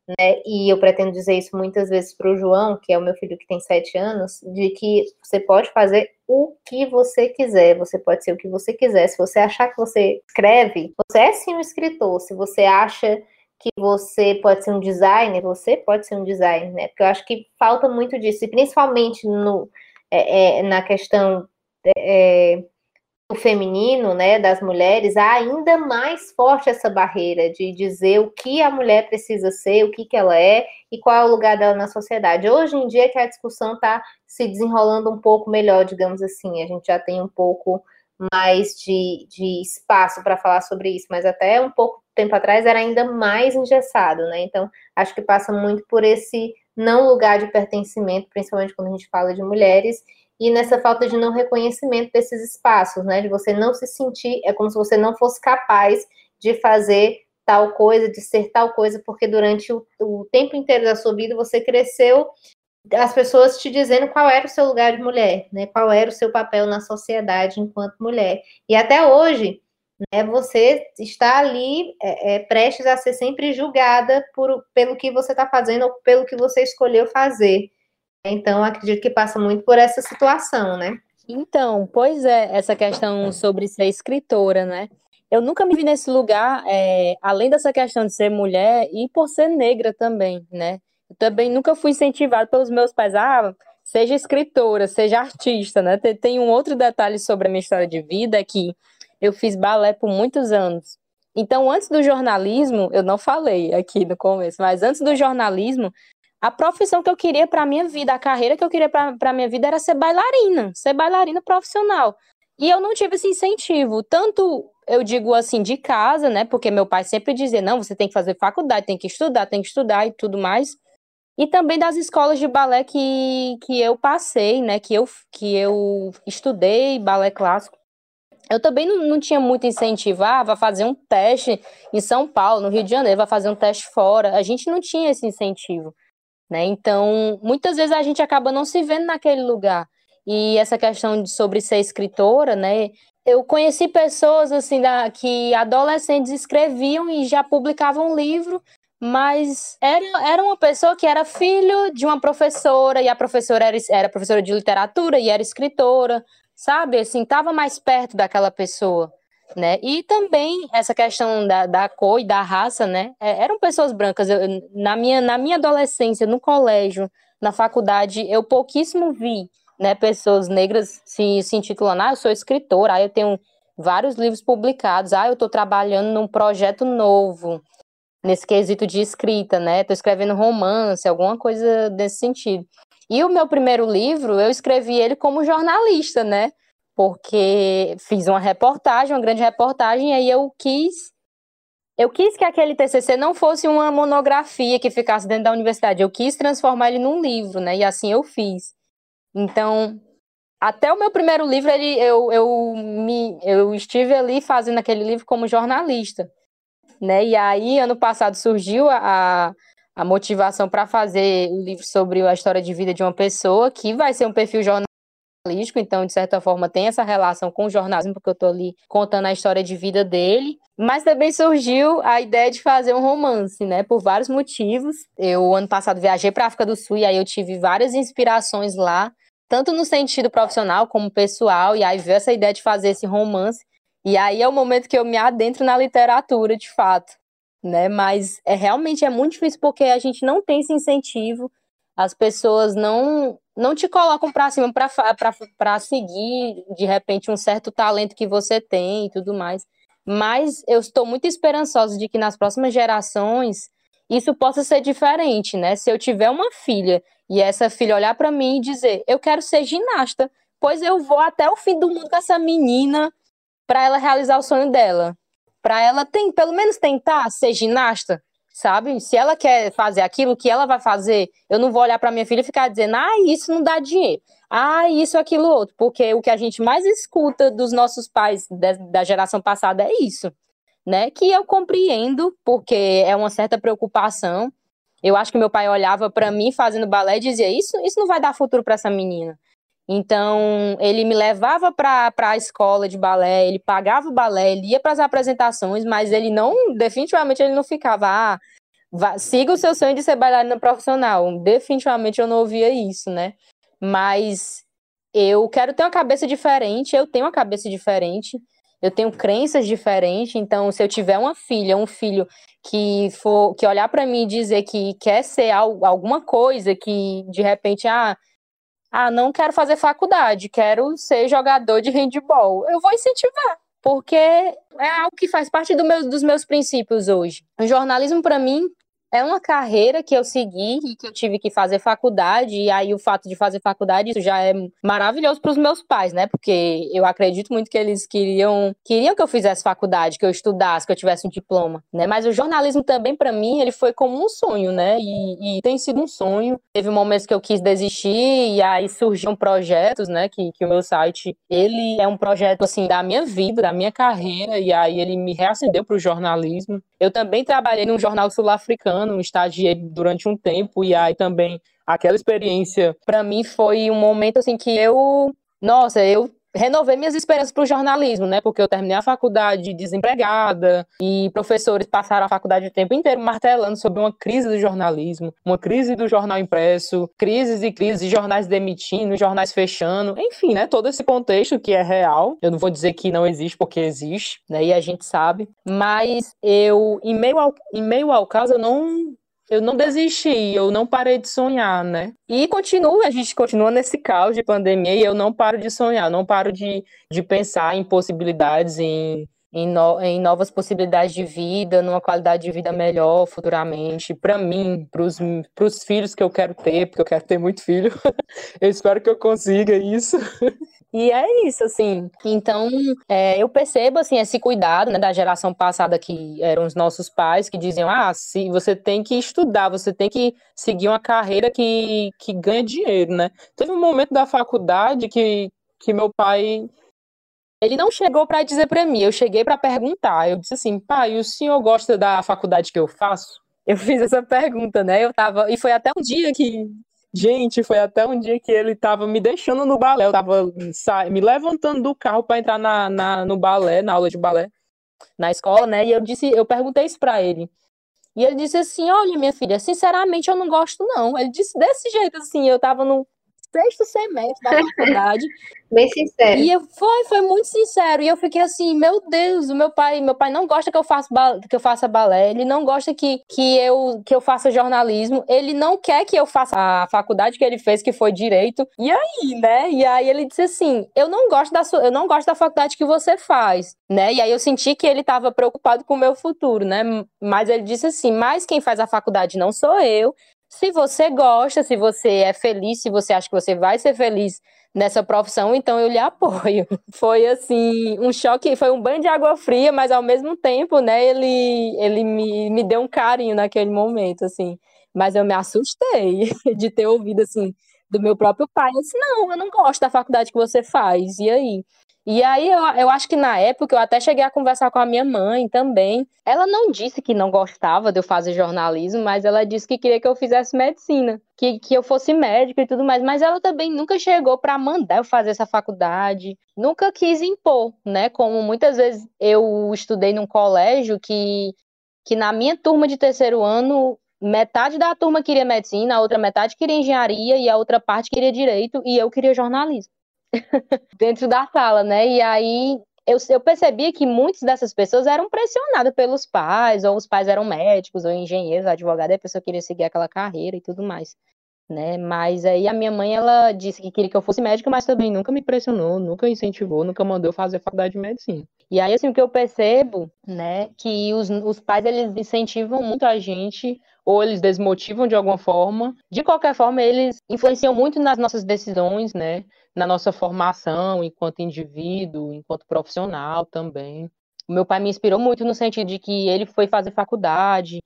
né? E eu pretendo dizer isso muitas vezes para o João, que é o meu filho que tem sete anos, de que você pode fazer o que você quiser, você pode ser o que você quiser. Se você achar que você escreve, você é sim um escritor. Se você acha que você pode ser um designer, você pode ser um designer, né? Porque eu acho que falta muito disso, e principalmente no, é, é, na questão é, feminino, né, das mulheres, há ainda mais forte essa barreira de dizer o que a mulher precisa ser, o que, que ela é e qual é o lugar dela na sociedade. Hoje em dia que a discussão está se desenrolando um pouco melhor, digamos assim, a gente já tem um pouco mais de, de espaço para falar sobre isso, mas até um pouco tempo atrás era ainda mais engessado, né? Então, acho que passa muito por esse não lugar de pertencimento, principalmente quando a gente fala de mulheres, e nessa falta de não reconhecimento desses espaços, né? De você não se sentir, é como se você não fosse capaz de fazer tal coisa, de ser tal coisa, porque durante o, o tempo inteiro da sua vida você cresceu as pessoas te dizendo qual era o seu lugar de mulher, né? Qual era o seu papel na sociedade enquanto mulher. E até hoje, né, você está ali é, é, prestes a ser sempre julgada por, pelo que você está fazendo ou pelo que você escolheu fazer. Então, acredito que passa muito por essa situação, né? Então, pois é, essa questão sobre ser escritora, né? Eu nunca me vi nesse lugar, é, além dessa questão de ser mulher e por ser negra também, né? Eu também nunca fui incentivada pelos meus pais, ah, seja escritora, seja artista, né? Tem, um outro detalhe sobre a minha história de vida é que eu fiz balé por muitos anos. Então, antes do jornalismo, eu não falei aqui no começo, mas antes do jornalismo, a profissão que eu queria para minha vida, a carreira que eu queria para minha vida era ser bailarina, ser bailarina profissional. E eu não tive esse incentivo, tanto eu digo assim de casa, né? Porque meu pai sempre dizia: "Não, você tem que fazer faculdade, tem que estudar, tem que estudar e tudo mais". E também das escolas de balé que, que eu passei, né? Que eu, que eu estudei balé clássico. Eu também não, não tinha muito incentivo, ah, vai fazer um teste em São Paulo, no Rio de Janeiro, vai fazer um teste fora. A gente não tinha esse incentivo. Né? Então, muitas vezes a gente acaba não se vendo naquele lugar. E essa questão de, sobre ser escritora, né? Eu conheci pessoas assim da, que adolescentes escreviam e já publicavam livro, mas era, era uma pessoa que era filho de uma professora, e a professora era, era professora de literatura e era escritora, sabe? Assim, estava mais perto daquela pessoa né? E também essa questão da, da cor e da raça, né? É, eram pessoas brancas. Eu, na, minha, na minha adolescência, no colégio, na faculdade, eu pouquíssimo vi né, pessoas negras se, se intitulando, ah, eu sou escritora, ah, eu tenho vários livros publicados, ah, eu estou trabalhando num projeto novo, nesse quesito de escrita, né? Estou escrevendo romance, alguma coisa desse sentido. E o meu primeiro livro, eu escrevi ele como jornalista, né? Porque fiz uma reportagem, uma grande reportagem, e aí eu quis eu quis que aquele TCC não fosse uma monografia que ficasse dentro da universidade, eu quis transformar ele num livro, né? E assim eu fiz. Então, até o meu primeiro livro, ele, eu, eu, me, eu estive ali fazendo aquele livro como jornalista, né? E aí, ano passado, surgiu a, a motivação para fazer o livro sobre a história de vida de uma pessoa, que vai ser um perfil jornalista jornalístico, então, de certa forma, tem essa relação com o jornalismo, porque eu estou ali contando a história de vida dele. Mas também surgiu a ideia de fazer um romance, né? Por vários motivos. Eu, ano passado, viajei para a África do Sul e aí eu tive várias inspirações lá, tanto no sentido profissional como pessoal, e aí veio essa ideia de fazer esse romance. E aí é o momento que eu me adentro na literatura, de fato. Né? Mas é realmente é muito difícil porque a gente não tem esse incentivo as pessoas não não te colocam para cima para seguir de repente um certo talento que você tem e tudo mais. Mas eu estou muito esperançosa de que nas próximas gerações isso possa ser diferente, né? Se eu tiver uma filha e essa filha olhar para mim e dizer: "Eu quero ser ginasta", pois eu vou até o fim do mundo com essa menina para ela realizar o sonho dela. Para ela tem, pelo menos tentar ser ginasta, sabe? Se ela quer fazer aquilo, que ela vai fazer? Eu não vou olhar para minha filha e ficar dizendo, ah, isso não dá dinheiro. Ah, isso, aquilo, outro. Porque o que a gente mais escuta dos nossos pais da geração passada é isso, né? Que eu compreendo, porque é uma certa preocupação. Eu acho que meu pai olhava para mim fazendo balé e dizia: Isso, isso não vai dar futuro para essa menina. Então, ele me levava para a escola de balé, ele pagava o balé, ele ia para as apresentações, mas ele não, definitivamente, ele não ficava, ah, vá, siga o seu sonho de ser bailarina profissional. Definitivamente eu não ouvia isso, né? Mas eu quero ter uma cabeça diferente, eu tenho uma cabeça diferente, eu tenho crenças diferentes, então se eu tiver uma filha, um filho que for que olhar para mim e dizer que quer ser algo, alguma coisa que de repente ah, ah, não quero fazer faculdade, quero ser jogador de handball. Eu vou incentivar, porque é algo que faz parte do meu, dos meus princípios hoje. O jornalismo, para mim, é uma carreira que eu segui e que eu tive que fazer faculdade, e aí o fato de fazer faculdade, isso já é maravilhoso para os meus pais, né? Porque eu acredito muito que eles queriam, queriam que eu fizesse faculdade, que eu estudasse, que eu tivesse um diploma, né? Mas o jornalismo também para mim, ele foi como um sonho, né? E, e, tem sido um sonho. Teve momentos que eu quis desistir e aí surgiram projetos, né, que, que o meu site, ele é um projeto assim da minha vida, da minha carreira e aí ele me reacendeu para o jornalismo. Eu também trabalhei num jornal sul-africano, estagiei durante um tempo, e aí também aquela experiência, para mim, foi um momento assim que eu. Nossa, eu renovei minhas esperanças para o jornalismo, né? Porque eu terminei a faculdade desempregada e professores passaram a faculdade o tempo inteiro martelando sobre uma crise do jornalismo, uma crise do jornal impresso, crises e crises, jornais demitindo, jornais fechando, enfim, né? Todo esse contexto que é real. Eu não vou dizer que não existe porque existe, né? E a gente sabe. Mas eu, em meio ao, em meio ao caso, eu não eu não desisti, eu não parei de sonhar, né? E continua, a gente continua nesse caos de pandemia e eu não paro de sonhar, não paro de, de pensar em possibilidades, em, em, no, em novas possibilidades de vida, numa qualidade de vida melhor futuramente, para mim, para os filhos que eu quero ter, porque eu quero ter muito filho. eu espero que eu consiga isso. E é isso, assim. Então, é, eu percebo, assim, esse cuidado, né, da geração passada que eram os nossos pais, que diziam, ah, se você tem que estudar, você tem que seguir uma carreira que, que ganha dinheiro, né? Teve um momento da faculdade que, que meu pai, ele não chegou para dizer para mim, eu cheguei para perguntar. Eu disse assim, pai, o senhor gosta da faculdade que eu faço? Eu fiz essa pergunta, né? Eu tava, e foi até um dia que Gente, foi até um dia que ele tava me deixando no balé. Eu tava me levantando do carro para entrar na, na, no balé, na aula de balé, na escola, né? E eu disse, eu perguntei isso para ele. E ele disse assim: Olha, minha filha, sinceramente eu não gosto, não. Ele disse desse jeito, assim. Eu tava no sexto semestre da faculdade. Bem sincero. E eu, foi, foi muito sincero. E eu fiquei assim, meu Deus, o meu pai, meu pai não gosta que eu faça que eu faça balé, ele não gosta que, que eu que eu faça jornalismo, ele não quer que eu faça a faculdade que ele fez, que foi direito. E aí, né? E aí ele disse assim: "Eu não gosto da sua, eu não gosto da faculdade que você faz", né? E aí eu senti que ele estava preocupado com o meu futuro, né? Mas ele disse assim: "Mas quem faz a faculdade não sou eu, se você gosta, se você é feliz, se você acha que você vai ser feliz nessa profissão, então eu lhe apoio. Foi assim, um choque, foi um banho de água fria, mas ao mesmo tempo, né, ele, ele me, me deu um carinho naquele momento, assim. Mas eu me assustei de ter ouvido, assim, do meu próprio pai. Eu disse, não, eu não gosto da faculdade que você faz, e aí? E aí eu, eu acho que na época eu até cheguei a conversar com a minha mãe também. Ela não disse que não gostava de eu fazer jornalismo, mas ela disse que queria que eu fizesse medicina, que, que eu fosse médica e tudo mais. Mas ela também nunca chegou para mandar eu fazer essa faculdade, nunca quis impor, né? Como muitas vezes eu estudei num colégio que, que na minha turma de terceiro ano metade da turma queria medicina, a outra metade queria engenharia e a outra parte queria direito e eu queria jornalismo. dentro da sala, né? E aí eu, eu percebia que muitas dessas pessoas eram pressionadas pelos pais, ou os pais eram médicos, ou engenheiros, advogados, e a pessoa queria seguir aquela carreira e tudo mais. Né? Mas aí a minha mãe, ela disse que queria que eu fosse médica, mas também nunca me pressionou, nunca incentivou, nunca mandou fazer faculdade de medicina. E aí, assim, o que eu percebo, né, que os, os pais, eles incentivam muito a gente ou eles desmotivam de alguma forma. De qualquer forma, eles influenciam muito nas nossas decisões, né? Na nossa formação enquanto indivíduo, enquanto profissional também. O meu pai me inspirou muito no sentido de que ele foi fazer faculdade,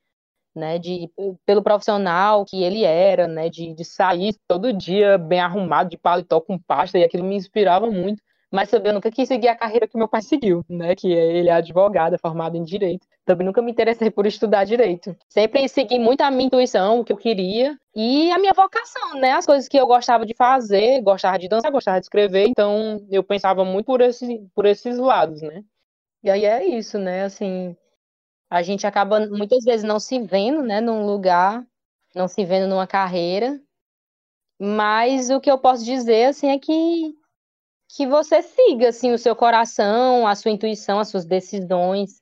né, de, pelo profissional que ele era, né, de, de sair todo dia bem arrumado, de paletó com pasta, e aquilo me inspirava muito mas também eu nunca quis seguir a carreira que meu pai seguiu, né? Que é, ele é advogado, é formado em direito. Também nunca me interessei por estudar direito. Sempre segui muito a minha intuição, o que eu queria, e a minha vocação, né? As coisas que eu gostava de fazer, gostava de dançar, gostava de escrever, então eu pensava muito por, esse, por esses lados, né? E aí é isso, né? Assim, a gente acaba muitas vezes não se vendo, né, num lugar, não se vendo numa carreira, mas o que eu posso dizer, assim, é que que você siga assim o seu coração, a sua intuição, as suas decisões.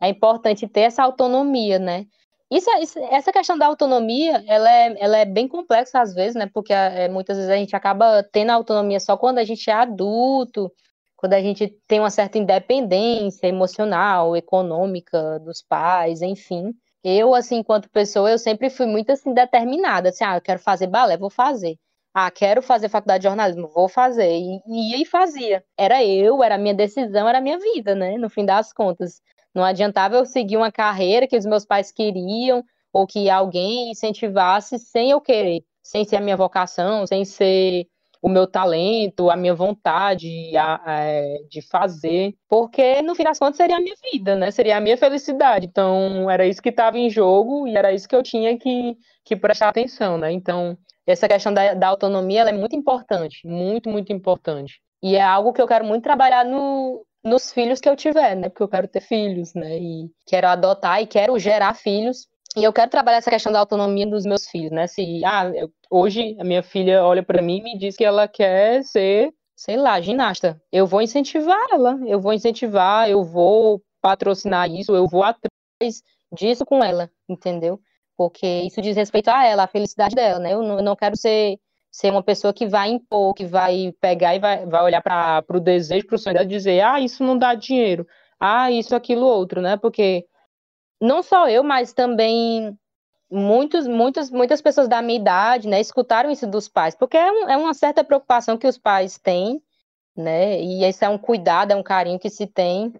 É importante ter essa autonomia, né? Isso, é, isso, essa questão da autonomia, ela é, ela é bem complexa às vezes, né? Porque é, muitas vezes a gente acaba tendo autonomia só quando a gente é adulto, quando a gente tem uma certa independência emocional, econômica dos pais, enfim. Eu, assim, enquanto pessoa, eu sempre fui muito, assim, determinada. Assim, ah, eu quero fazer balé, vou fazer. Ah, quero fazer faculdade de jornalismo, vou fazer. E ia e fazia. Era eu, era a minha decisão, era a minha vida, né? No fim das contas. Não adiantava eu seguir uma carreira que os meus pais queriam ou que alguém incentivasse sem eu querer, sem ser a minha vocação, sem ser o meu talento, a minha vontade a, a, é, de fazer, porque no fim das contas seria a minha vida, né? Seria a minha felicidade. Então era isso que estava em jogo e era isso que eu tinha que, que prestar atenção, né? Então essa questão da, da autonomia é muito importante, muito, muito importante. E é algo que eu quero muito trabalhar no, nos filhos que eu tiver, né? Porque eu quero ter filhos, né? E quero adotar e quero gerar filhos e eu quero trabalhar essa questão da autonomia dos meus filhos, né? Se ah, eu, hoje a minha filha olha para mim e me diz que ela quer ser, sei lá, ginasta. Eu vou incentivar ela, eu vou incentivar, eu vou patrocinar isso, eu vou atrás disso com ela, entendeu? Porque isso diz respeito a ela, a felicidade dela, né? Eu não, eu não quero ser ser uma pessoa que vai impor, que vai pegar e vai, vai olhar para o desejo, para o sonho dela e dizer, ah, isso não dá dinheiro, ah, isso, aquilo, outro, né? Porque não só eu, mas também muitos, muitos, muitas pessoas da minha idade, né, escutaram isso dos pais, porque é, um, é uma certa preocupação que os pais têm, né, e esse é um cuidado, é um carinho que se tem,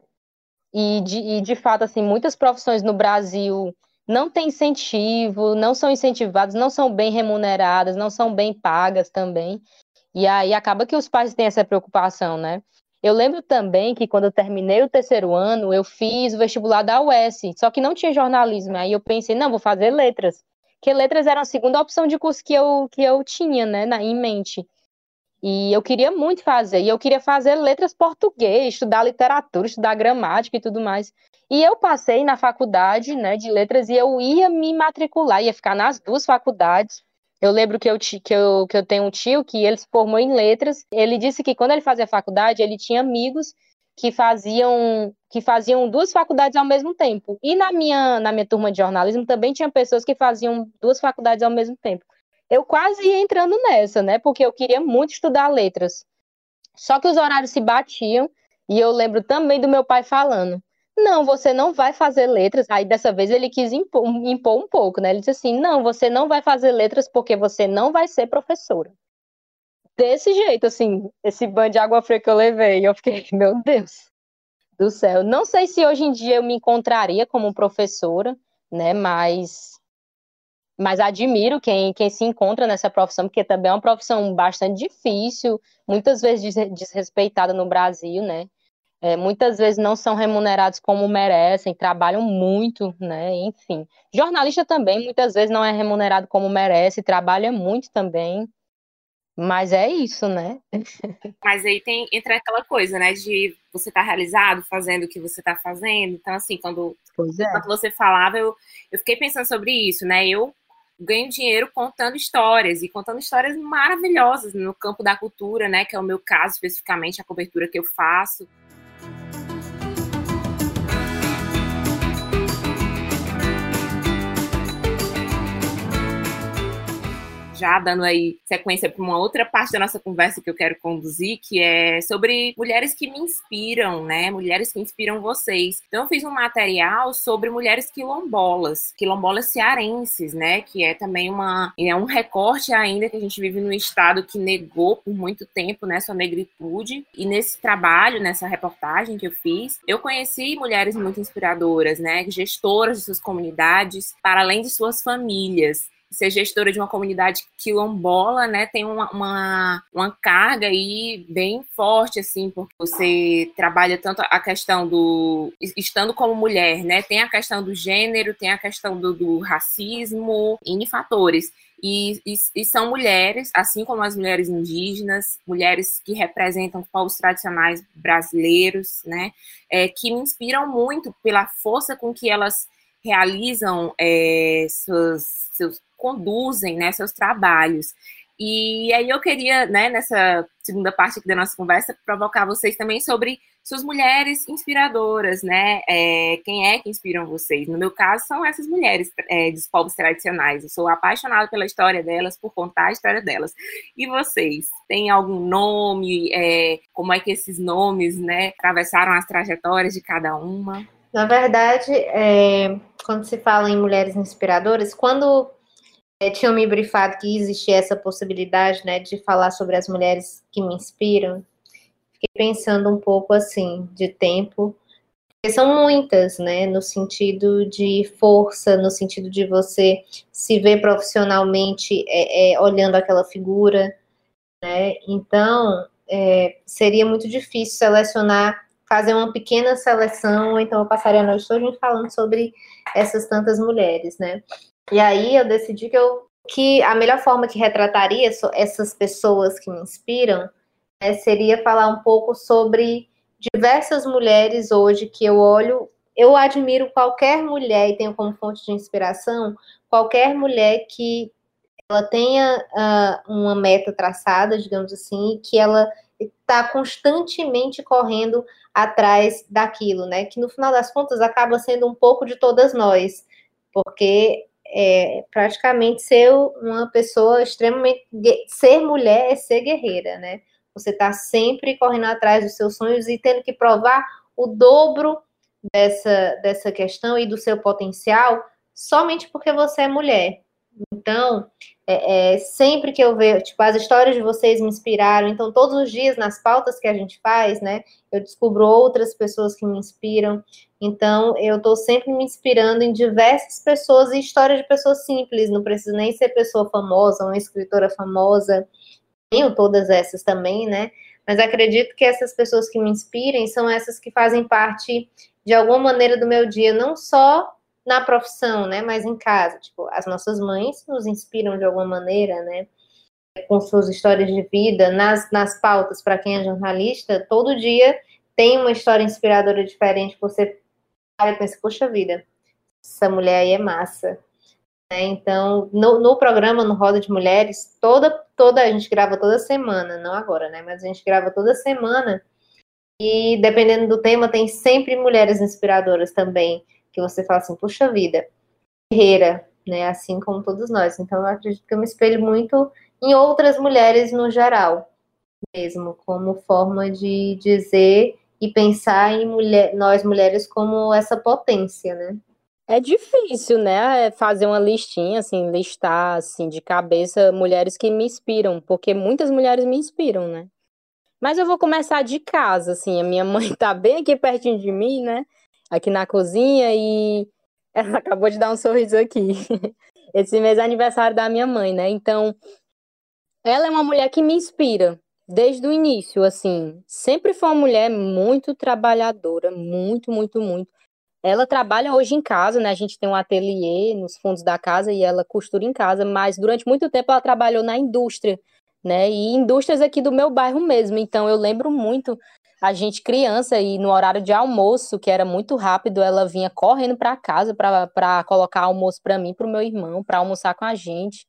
e de, e de fato, assim, muitas profissões no Brasil não têm incentivo, não são incentivadas, não são bem remuneradas, não são bem pagas também, e aí acaba que os pais têm essa preocupação, né, eu lembro também que quando eu terminei o terceiro ano, eu fiz o vestibular da UES, só que não tinha jornalismo. Aí eu pensei, não, vou fazer letras. Porque letras era a segunda opção de curso que eu, que eu tinha, né, na, em mente. E eu queria muito fazer. E eu queria fazer letras português, estudar literatura, estudar gramática e tudo mais. E eu passei na faculdade, né, de letras e eu ia me matricular, ia ficar nas duas faculdades. Eu lembro que eu, que, eu, que eu tenho um tio que ele se formou em letras. Ele disse que quando ele fazia faculdade, ele tinha amigos que faziam que faziam duas faculdades ao mesmo tempo. E na minha na minha turma de jornalismo também tinha pessoas que faziam duas faculdades ao mesmo tempo. Eu quase ia entrando nessa, né? Porque eu queria muito estudar letras. Só que os horários se batiam e eu lembro também do meu pai falando: não, você não vai fazer letras. Aí dessa vez ele quis impor, impor, um pouco, né? Ele disse assim: não, você não vai fazer letras porque você não vai ser professora. Desse jeito, assim, esse banho de água fria que eu levei, eu fiquei, meu Deus do céu. Não sei se hoje em dia eu me encontraria como professora, né? Mas, mas admiro quem, quem se encontra nessa profissão, porque também é uma profissão bastante difícil, muitas vezes desrespeitada no Brasil, né? É, muitas vezes não são remunerados como merecem, trabalham muito, né? Enfim. Jornalista também muitas vezes não é remunerado como merece, trabalha muito também. Mas é isso, né? Mas aí tem entra aquela coisa, né? De você estar tá realizado fazendo o que você está fazendo. Então, assim, quando, é. quando você falava, eu, eu fiquei pensando sobre isso, né? Eu ganho dinheiro contando histórias e contando histórias maravilhosas no campo da cultura, né? Que é o meu caso, especificamente, a cobertura que eu faço. Já dando aí sequência para uma outra parte da nossa conversa que eu quero conduzir, que é sobre mulheres que me inspiram, né? Mulheres que inspiram vocês. Então, eu fiz um material sobre mulheres quilombolas, quilombolas cearenses, né? Que é também uma, é um recorte ainda que a gente vive num estado que negou por muito tempo, né, sua negritude. E nesse trabalho, nessa reportagem que eu fiz, eu conheci mulheres muito inspiradoras, né? Gestoras de suas comunidades, para além de suas famílias ser gestora de uma comunidade quilombola, né, tem uma, uma, uma, carga aí bem forte, assim, porque você trabalha tanto a questão do. estando como mulher, né, tem a questão do gênero, tem a questão do, do racismo, N fatores. E, e, e, são mulheres, assim como as mulheres indígenas, mulheres que representam povos tradicionais brasileiros, né, é, que me inspiram muito pela força com que elas realizam é, seus, seus conduzem né, seus trabalhos. E aí eu queria, né, nessa segunda parte da nossa conversa, provocar vocês também sobre suas mulheres inspiradoras, né? É, quem é que inspiram vocês? No meu caso, são essas mulheres é, dos povos tradicionais. Eu sou apaixonada pela história delas, por contar a história delas. E vocês? Tem algum nome? É, como é que esses nomes, né, atravessaram as trajetórias de cada uma? Na verdade, é, quando se fala em mulheres inspiradoras, quando é, tinham me brifado que existia essa possibilidade, né, de falar sobre as mulheres que me inspiram, fiquei pensando um pouco assim, de tempo, porque são muitas, né, no sentido de força, no sentido de você se ver profissionalmente é, é, olhando aquela figura, né, então é, seria muito difícil selecionar fazer uma pequena seleção, então eu passaria a noite toda falando sobre essas tantas mulheres, né? E aí eu decidi que eu que a melhor forma que retrataria essas pessoas que me inspiram né, seria falar um pouco sobre diversas mulheres hoje que eu olho, eu admiro qualquer mulher e tenho como fonte de inspiração qualquer mulher que ela tenha uh, uma meta traçada, digamos assim, que ela está constantemente correndo atrás daquilo, né? Que no final das contas acaba sendo um pouco de todas nós, porque é praticamente ser uma pessoa extremamente ser mulher é ser guerreira, né? Você está sempre correndo atrás dos seus sonhos e tendo que provar o dobro dessa, dessa questão e do seu potencial somente porque você é mulher. Então, é, é, sempre que eu vejo, tipo, as histórias de vocês me inspiraram. Então, todos os dias nas pautas que a gente faz, né, eu descubro outras pessoas que me inspiram. Então, eu estou sempre me inspirando em diversas pessoas e histórias de pessoas simples. Não precisa nem ser pessoa famosa, uma escritora famosa. Tenho todas essas também, né? Mas acredito que essas pessoas que me inspirem são essas que fazem parte de alguma maneira do meu dia, não só na profissão, né, mas em casa. Tipo, as nossas mães nos inspiram de alguma maneira, né, com suas histórias de vida, nas, nas pautas, para quem é jornalista, todo dia tem uma história inspiradora diferente. Você para e pensa, poxa vida, essa mulher aí é massa. É, então, no, no, programa, no Roda de Mulheres, toda, toda, a gente grava toda semana, não agora, né? Mas a gente grava toda semana. E dependendo do tema, tem sempre mulheres inspiradoras também que você fala assim, puxa vida, guerreira, né? Assim como todos nós. Então eu acredito que eu me espelho muito em outras mulheres no geral, mesmo, como forma de dizer e pensar em mulher, nós mulheres como essa potência, né? É difícil, né, fazer uma listinha, assim, listar, assim, de cabeça mulheres que me inspiram, porque muitas mulheres me inspiram, né? Mas eu vou começar de casa, assim, a minha mãe tá bem aqui pertinho de mim, né? Aqui na cozinha e ela acabou de dar um sorriso aqui. Esse mês é aniversário da minha mãe, né? Então, ela é uma mulher que me inspira desde o início, assim. Sempre foi uma mulher muito trabalhadora, muito, muito, muito. Ela trabalha hoje em casa, né? A gente tem um ateliê nos fundos da casa e ela costura em casa, mas durante muito tempo ela trabalhou na indústria, né? E indústrias aqui do meu bairro mesmo. Então eu lembro muito a gente criança e no horário de almoço, que era muito rápido, ela vinha correndo para casa para colocar almoço para mim, para o meu irmão, para almoçar com a gente.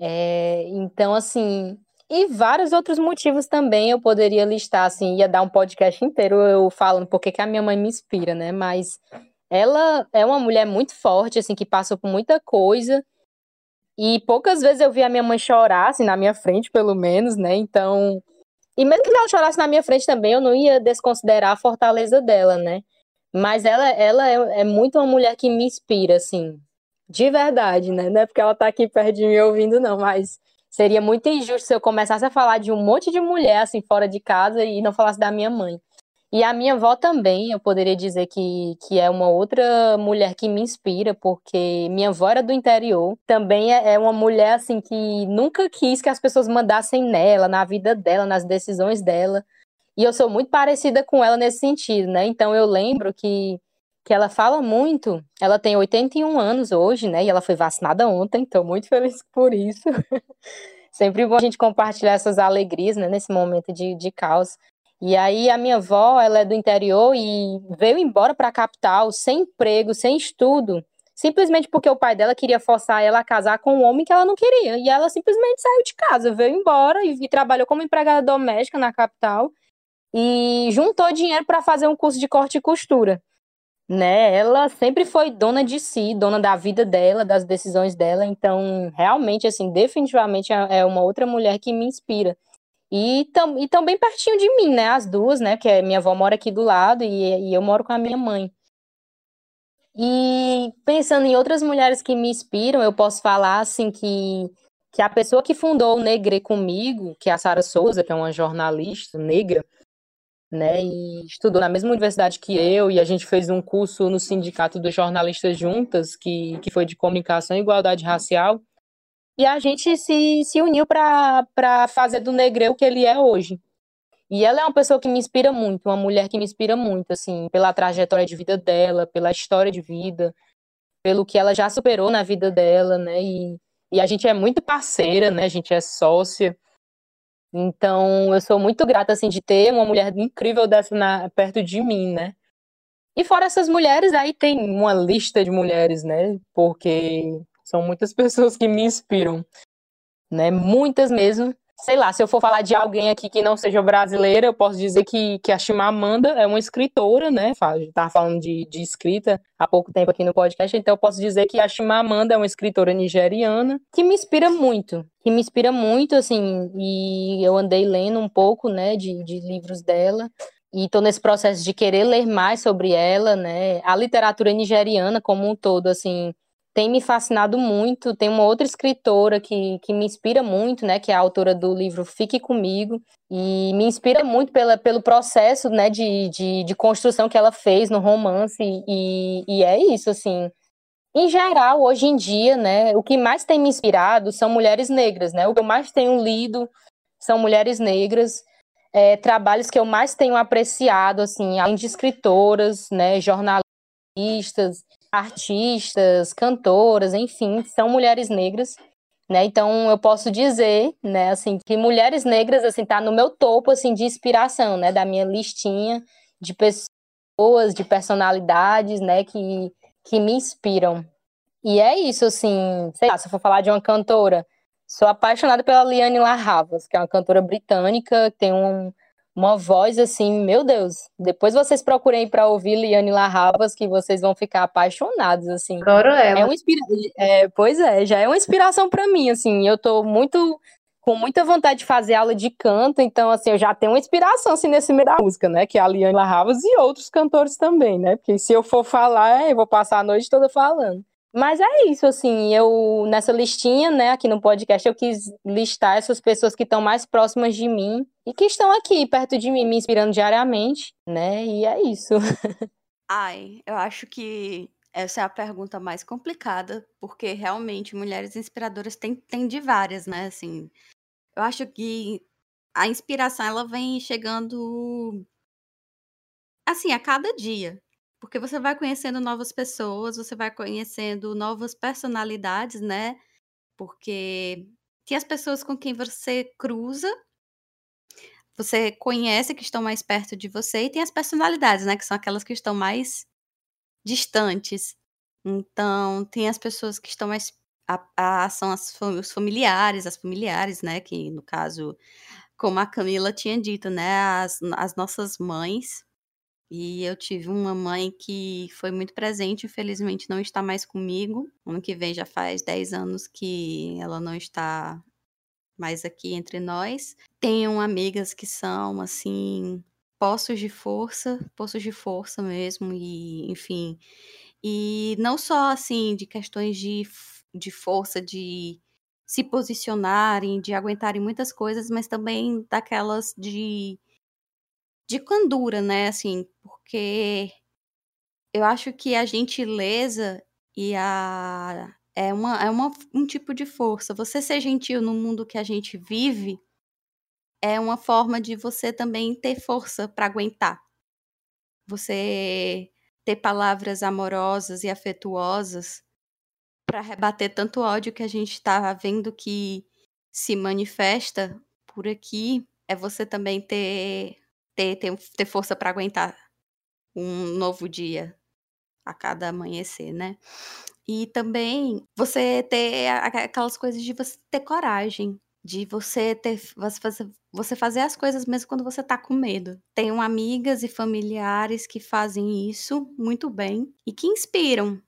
É, então, assim, e vários outros motivos também eu poderia listar, assim, ia dar um podcast inteiro eu falando porque que a minha mãe me inspira, né? Mas ela é uma mulher muito forte, assim, que passou por muita coisa. E poucas vezes eu vi a minha mãe chorar, assim, na minha frente, pelo menos, né? Então, e mesmo que ela chorasse na minha frente também, eu não ia desconsiderar a fortaleza dela, né? Mas ela, ela é, é muito uma mulher que me inspira, assim, de verdade, né? Não é porque ela tá aqui perto de mim ouvindo, não, mas seria muito injusto se eu começasse a falar de um monte de mulher, assim, fora de casa e não falasse da minha mãe. E a minha avó também, eu poderia dizer que, que é uma outra mulher que me inspira, porque minha avó era do interior, também é, é uma mulher assim que nunca quis que as pessoas mandassem nela, na vida dela, nas decisões dela. E eu sou muito parecida com ela nesse sentido, né? Então eu lembro que, que ela fala muito, ela tem 81 anos hoje, né? E ela foi vacinada ontem, estou muito feliz por isso. Sempre bom a gente compartilhar essas alegrias, né? Nesse momento de, de caos. E aí a minha avó, ela é do interior e veio embora para a capital sem emprego, sem estudo, simplesmente porque o pai dela queria forçar ela a casar com um homem que ela não queria. E ela simplesmente saiu de casa, veio embora e, e trabalhou como empregada doméstica na capital e juntou dinheiro para fazer um curso de corte e costura. Né? Ela sempre foi dona de si, dona da vida dela, das decisões dela. Então, realmente, assim, definitivamente é, é uma outra mulher que me inspira. E tão, e tão bem pertinho de mim, né? As duas, né? Porque minha avó mora aqui do lado e, e eu moro com a minha mãe. E pensando em outras mulheres que me inspiram, eu posso falar assim que, que a pessoa que fundou o Negre comigo, que é a Sara Souza, que é uma jornalista negra, né, e estudou na mesma universidade que eu, e a gente fez um curso no Sindicato dos Jornalistas Juntas, que, que foi de comunicação e igualdade racial, e a gente se, se uniu para fazer do Negre o que ele é hoje. E ela é uma pessoa que me inspira muito, uma mulher que me inspira muito, assim, pela trajetória de vida dela, pela história de vida, pelo que ela já superou na vida dela, né? E, e a gente é muito parceira, né? A gente é sócia. Então, eu sou muito grata, assim, de ter uma mulher incrível dessa na, perto de mim, né? E fora essas mulheres, aí tem uma lista de mulheres, né? Porque são muitas pessoas que me inspiram, né? Muitas mesmo sei lá, se eu for falar de alguém aqui que não seja brasileira, eu posso dizer que, que a Chimamanda é uma escritora, né? Estava falando de, de escrita há pouco tempo aqui no podcast, então eu posso dizer que a Chimamanda é uma escritora nigeriana que me inspira muito, que me inspira muito, assim, e eu andei lendo um pouco, né, de, de livros dela, e estou nesse processo de querer ler mais sobre ela, né? A literatura nigeriana como um todo, assim, tem me fascinado muito. Tem uma outra escritora que, que me inspira muito, né, que é a autora do livro Fique Comigo, e me inspira muito pela, pelo processo né, de, de, de construção que ela fez no romance, e, e é isso, assim. Em geral, hoje em dia, né, o que mais tem me inspirado são mulheres negras, né? O que eu mais tenho lido são mulheres negras. É, trabalhos que eu mais tenho apreciado, assim, além de escritoras, né, jornalistas, artistas, cantoras, enfim, são mulheres negras, né? Então eu posso dizer, né, assim, que mulheres negras assim tá no meu topo assim de inspiração, né, da minha listinha de pessoas, de personalidades, né, que que me inspiram. E é isso, assim, sei lá, se eu for falar de uma cantora, sou apaixonada pela Liane Larravas, que é uma cantora britânica, tem um, uma voz assim, meu Deus. Depois vocês procurem para ouvir Liane Larrabas, que vocês vão ficar apaixonados, assim. Adoro ela. É uma inspira... É, pois é, já é uma inspiração para mim, assim. Eu tô muito com muita vontade de fazer aula de canto, então assim, eu já tenho uma inspiração assim nesse meio da música, né, que é a Liane Larravas e outros cantores também, né? Porque se eu for falar, eu vou passar a noite toda falando. Mas é isso, assim, eu nessa listinha, né, aqui no podcast, eu quis listar essas pessoas que estão mais próximas de mim e que estão aqui perto de mim, me inspirando diariamente, né? E é isso. Ai, eu acho que essa é a pergunta mais complicada, porque realmente mulheres inspiradoras tem, tem de várias, né? Assim, eu acho que a inspiração ela vem chegando assim a cada dia. Porque você vai conhecendo novas pessoas, você vai conhecendo novas personalidades, né? Porque tem as pessoas com quem você cruza, você conhece que estão mais perto de você, e tem as personalidades, né? Que são aquelas que estão mais distantes. Então, tem as pessoas que estão mais. A, a, são as, os familiares, as familiares, né? Que no caso, como a Camila tinha dito, né? As, as nossas mães e eu tive uma mãe que foi muito presente, infelizmente não está mais comigo. Ano que vem já faz 10 anos que ela não está mais aqui entre nós. Tenho amigas que são, assim, poços de força, poços de força mesmo, e enfim. E não só, assim, de questões de, de força, de se posicionarem, de aguentarem muitas coisas, mas também daquelas de de candura, né? Assim, porque eu acho que a gentileza e a é, uma, é uma, um tipo de força. Você ser gentil no mundo que a gente vive é uma forma de você também ter força para aguentar. Você ter palavras amorosas e afetuosas para rebater tanto ódio que a gente está vendo que se manifesta por aqui. É você também ter ter, ter, ter força para aguentar um novo dia a cada amanhecer, né? E também você ter aquelas coisas de você ter coragem, de você ter você, fazer as coisas mesmo quando você tá com medo. Tenho amigas e familiares que fazem isso muito bem e que inspiram.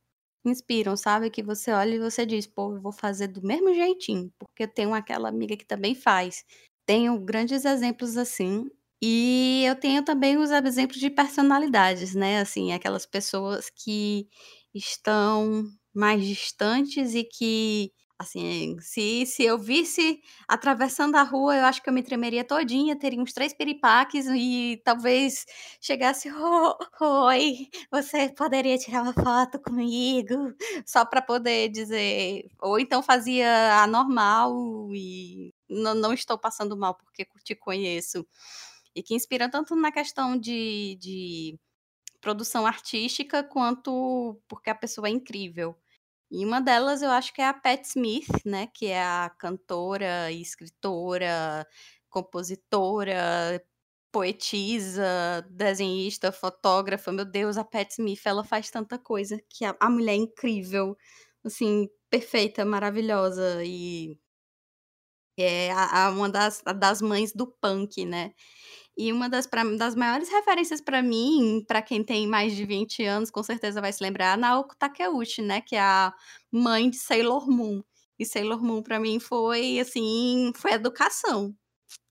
Inspiram, sabe? Que você olha e você diz, pô, eu vou fazer do mesmo jeitinho, porque eu tenho aquela amiga que também faz. Tenho grandes exemplos assim e eu tenho também os exemplos de personalidades, né? Assim, aquelas pessoas que estão mais distantes e que, assim, se, se eu visse atravessando a rua, eu acho que eu me tremeria todinha, teria uns três peripaques e talvez chegasse, oh, oi, você poderia tirar uma foto comigo? Só para poder dizer, ou então fazia anormal e não, não estou passando mal porque te conheço e que inspira tanto na questão de, de produção artística quanto porque a pessoa é incrível. E uma delas eu acho que é a Pat Smith, né, que é a cantora, escritora, compositora, poetisa, desenhista, fotógrafa. Meu Deus, a Pat Smith, ela faz tanta coisa que a, a mulher é incrível, assim, perfeita, maravilhosa e é a, a uma das, das mães do punk, né? E uma das, pra, das maiores referências para mim, para quem tem mais de 20 anos, com certeza vai se lembrar, a Naoko Takeuchi, né? Que é a mãe de Sailor Moon. E Sailor Moon para mim foi, assim, foi educação.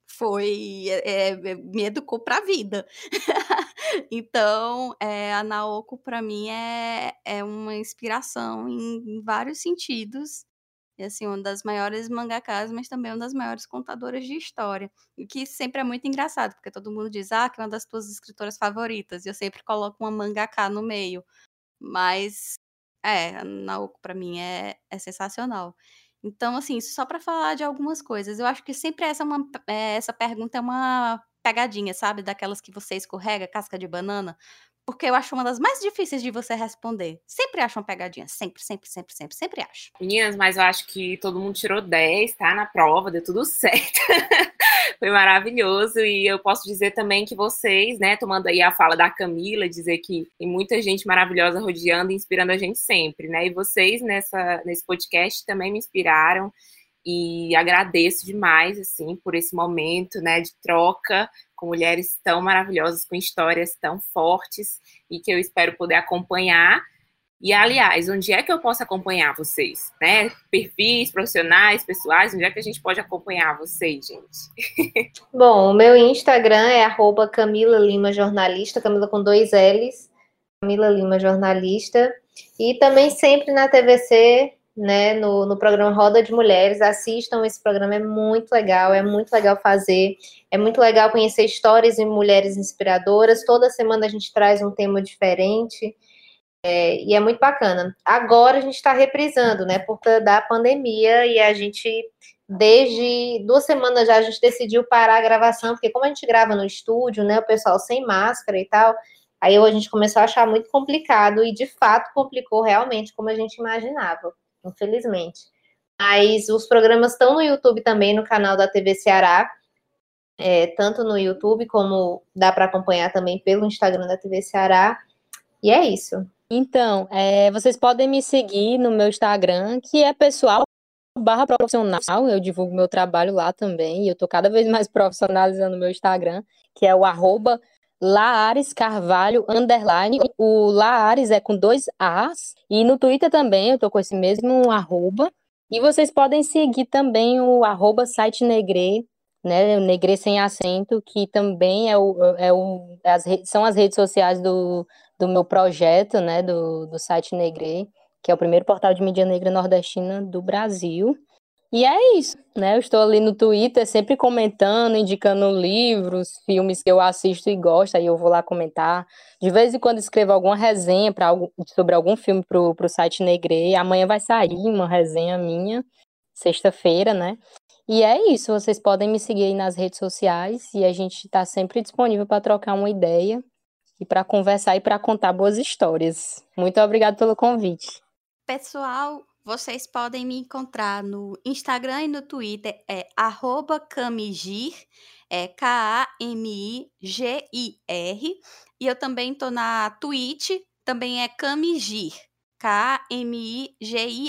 Foi, é, é me educou para a vida. então, é, a Naoko para mim é, é uma inspiração em, em vários sentidos e assim, uma das maiores mangakas, mas também uma das maiores contadoras de história. E que sempre é muito engraçado, porque todo mundo diz, ah, que é uma das tuas escritoras favoritas. E eu sempre coloco uma mangaka no meio. Mas, é, Naoko pra mim é, é sensacional. Então, assim, só para falar de algumas coisas, eu acho que sempre essa, é uma, é, essa pergunta é uma pegadinha, sabe? Daquelas que você escorrega, casca de banana, porque eu acho uma das mais difíceis de você responder. Sempre acho uma pegadinha, sempre, sempre, sempre, sempre, sempre acho. Meninas, mas eu acho que todo mundo tirou 10, tá? Na prova, deu tudo certo. Foi maravilhoso e eu posso dizer também que vocês, né, tomando aí a fala da Camila, dizer que tem muita gente maravilhosa rodeando e inspirando a gente sempre, né? E vocês nessa nesse podcast também me inspiraram e agradeço demais assim por esse momento, né, de troca com mulheres tão maravilhosas, com histórias tão fortes e que eu espero poder acompanhar. E, aliás, onde é que eu posso acompanhar vocês? Né? Perfis profissionais, pessoais, onde é que a gente pode acompanhar vocês, gente? Bom, o meu Instagram é arroba Camila Lima Jornalista, Camila com dois L's, Camila Lima Jornalista. E também sempre na TVC, né, no, no programa Roda de Mulheres. Assistam esse programa, é muito legal, é muito legal fazer, é muito legal conhecer histórias de mulheres inspiradoras. Toda semana a gente traz um tema diferente. É, e é muito bacana. Agora a gente está reprisando, né, por conta da pandemia, e a gente, desde duas semanas já, a gente decidiu parar a gravação, porque como a gente grava no estúdio, né, o pessoal sem máscara e tal, aí a gente começou a achar muito complicado, e de fato complicou realmente, como a gente imaginava infelizmente. Mas os programas estão no YouTube também, no canal da TV Ceará, é, tanto no YouTube como dá para acompanhar também pelo Instagram da TV Ceará. E é isso. Então, é, vocês podem me seguir no meu Instagram, que é pessoal barra profissional, eu divulgo meu trabalho lá também, e eu tô cada vez mais profissionalizando meu Instagram, que é o arroba Laares Carvalho, underline. O Laares é com dois As. E no Twitter também eu tô com esse mesmo arroba. E vocês podem seguir também o arroba site Negre, né? Negre sem acento, que também é o, é o, é as, são as redes sociais do, do meu projeto, né? Do, do site Negre, que é o primeiro portal de mídia negra nordestina do Brasil. E é isso, né? Eu estou ali no Twitter sempre comentando, indicando livros, filmes que eu assisto e gosto, aí eu vou lá comentar. De vez em quando escrevo alguma resenha sobre algum filme para o site Negre. Amanhã vai sair uma resenha minha, sexta-feira, né? E é isso, vocês podem me seguir aí nas redes sociais e a gente está sempre disponível para trocar uma ideia e para conversar e para contar boas histórias. Muito obrigada pelo convite. Pessoal, vocês podem me encontrar no Instagram e no Twitter, é Camigir, é K-A-M-I-G-I-R. E eu também tô na Twitch, também é Camigir. K-M-I-G-I-R.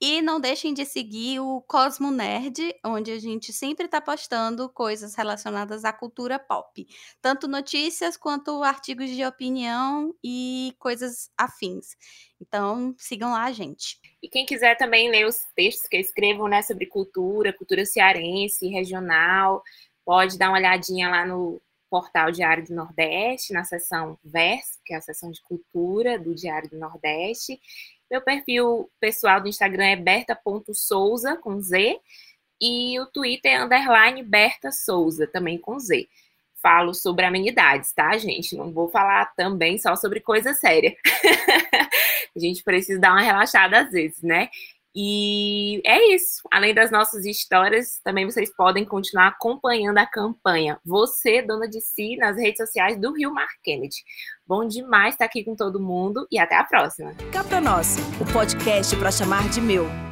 E não deixem de seguir o Cosmo Nerd, onde a gente sempre está postando coisas relacionadas à cultura pop. Tanto notícias quanto artigos de opinião e coisas afins. Então, sigam lá, gente. E quem quiser também ler os textos que eu escrevo né, sobre cultura, cultura cearense, regional, pode dar uma olhadinha lá no portal Diário do Nordeste, na seção Verso, que é a seção de cultura do Diário do Nordeste. Meu perfil pessoal do Instagram é berta.souza, com Z, e o Twitter é underline Berta Souza, também com Z. Falo sobre amenidades, tá, gente? Não vou falar também só sobre coisa séria. a gente precisa dar uma relaxada às vezes, né? E é isso. Além das nossas histórias, também vocês podem continuar acompanhando a campanha Você, Dona de Si, nas redes sociais do Rio Mar Kennedy. Bom demais estar aqui com todo mundo e até a próxima. Cá pra nós, o podcast para chamar de meu.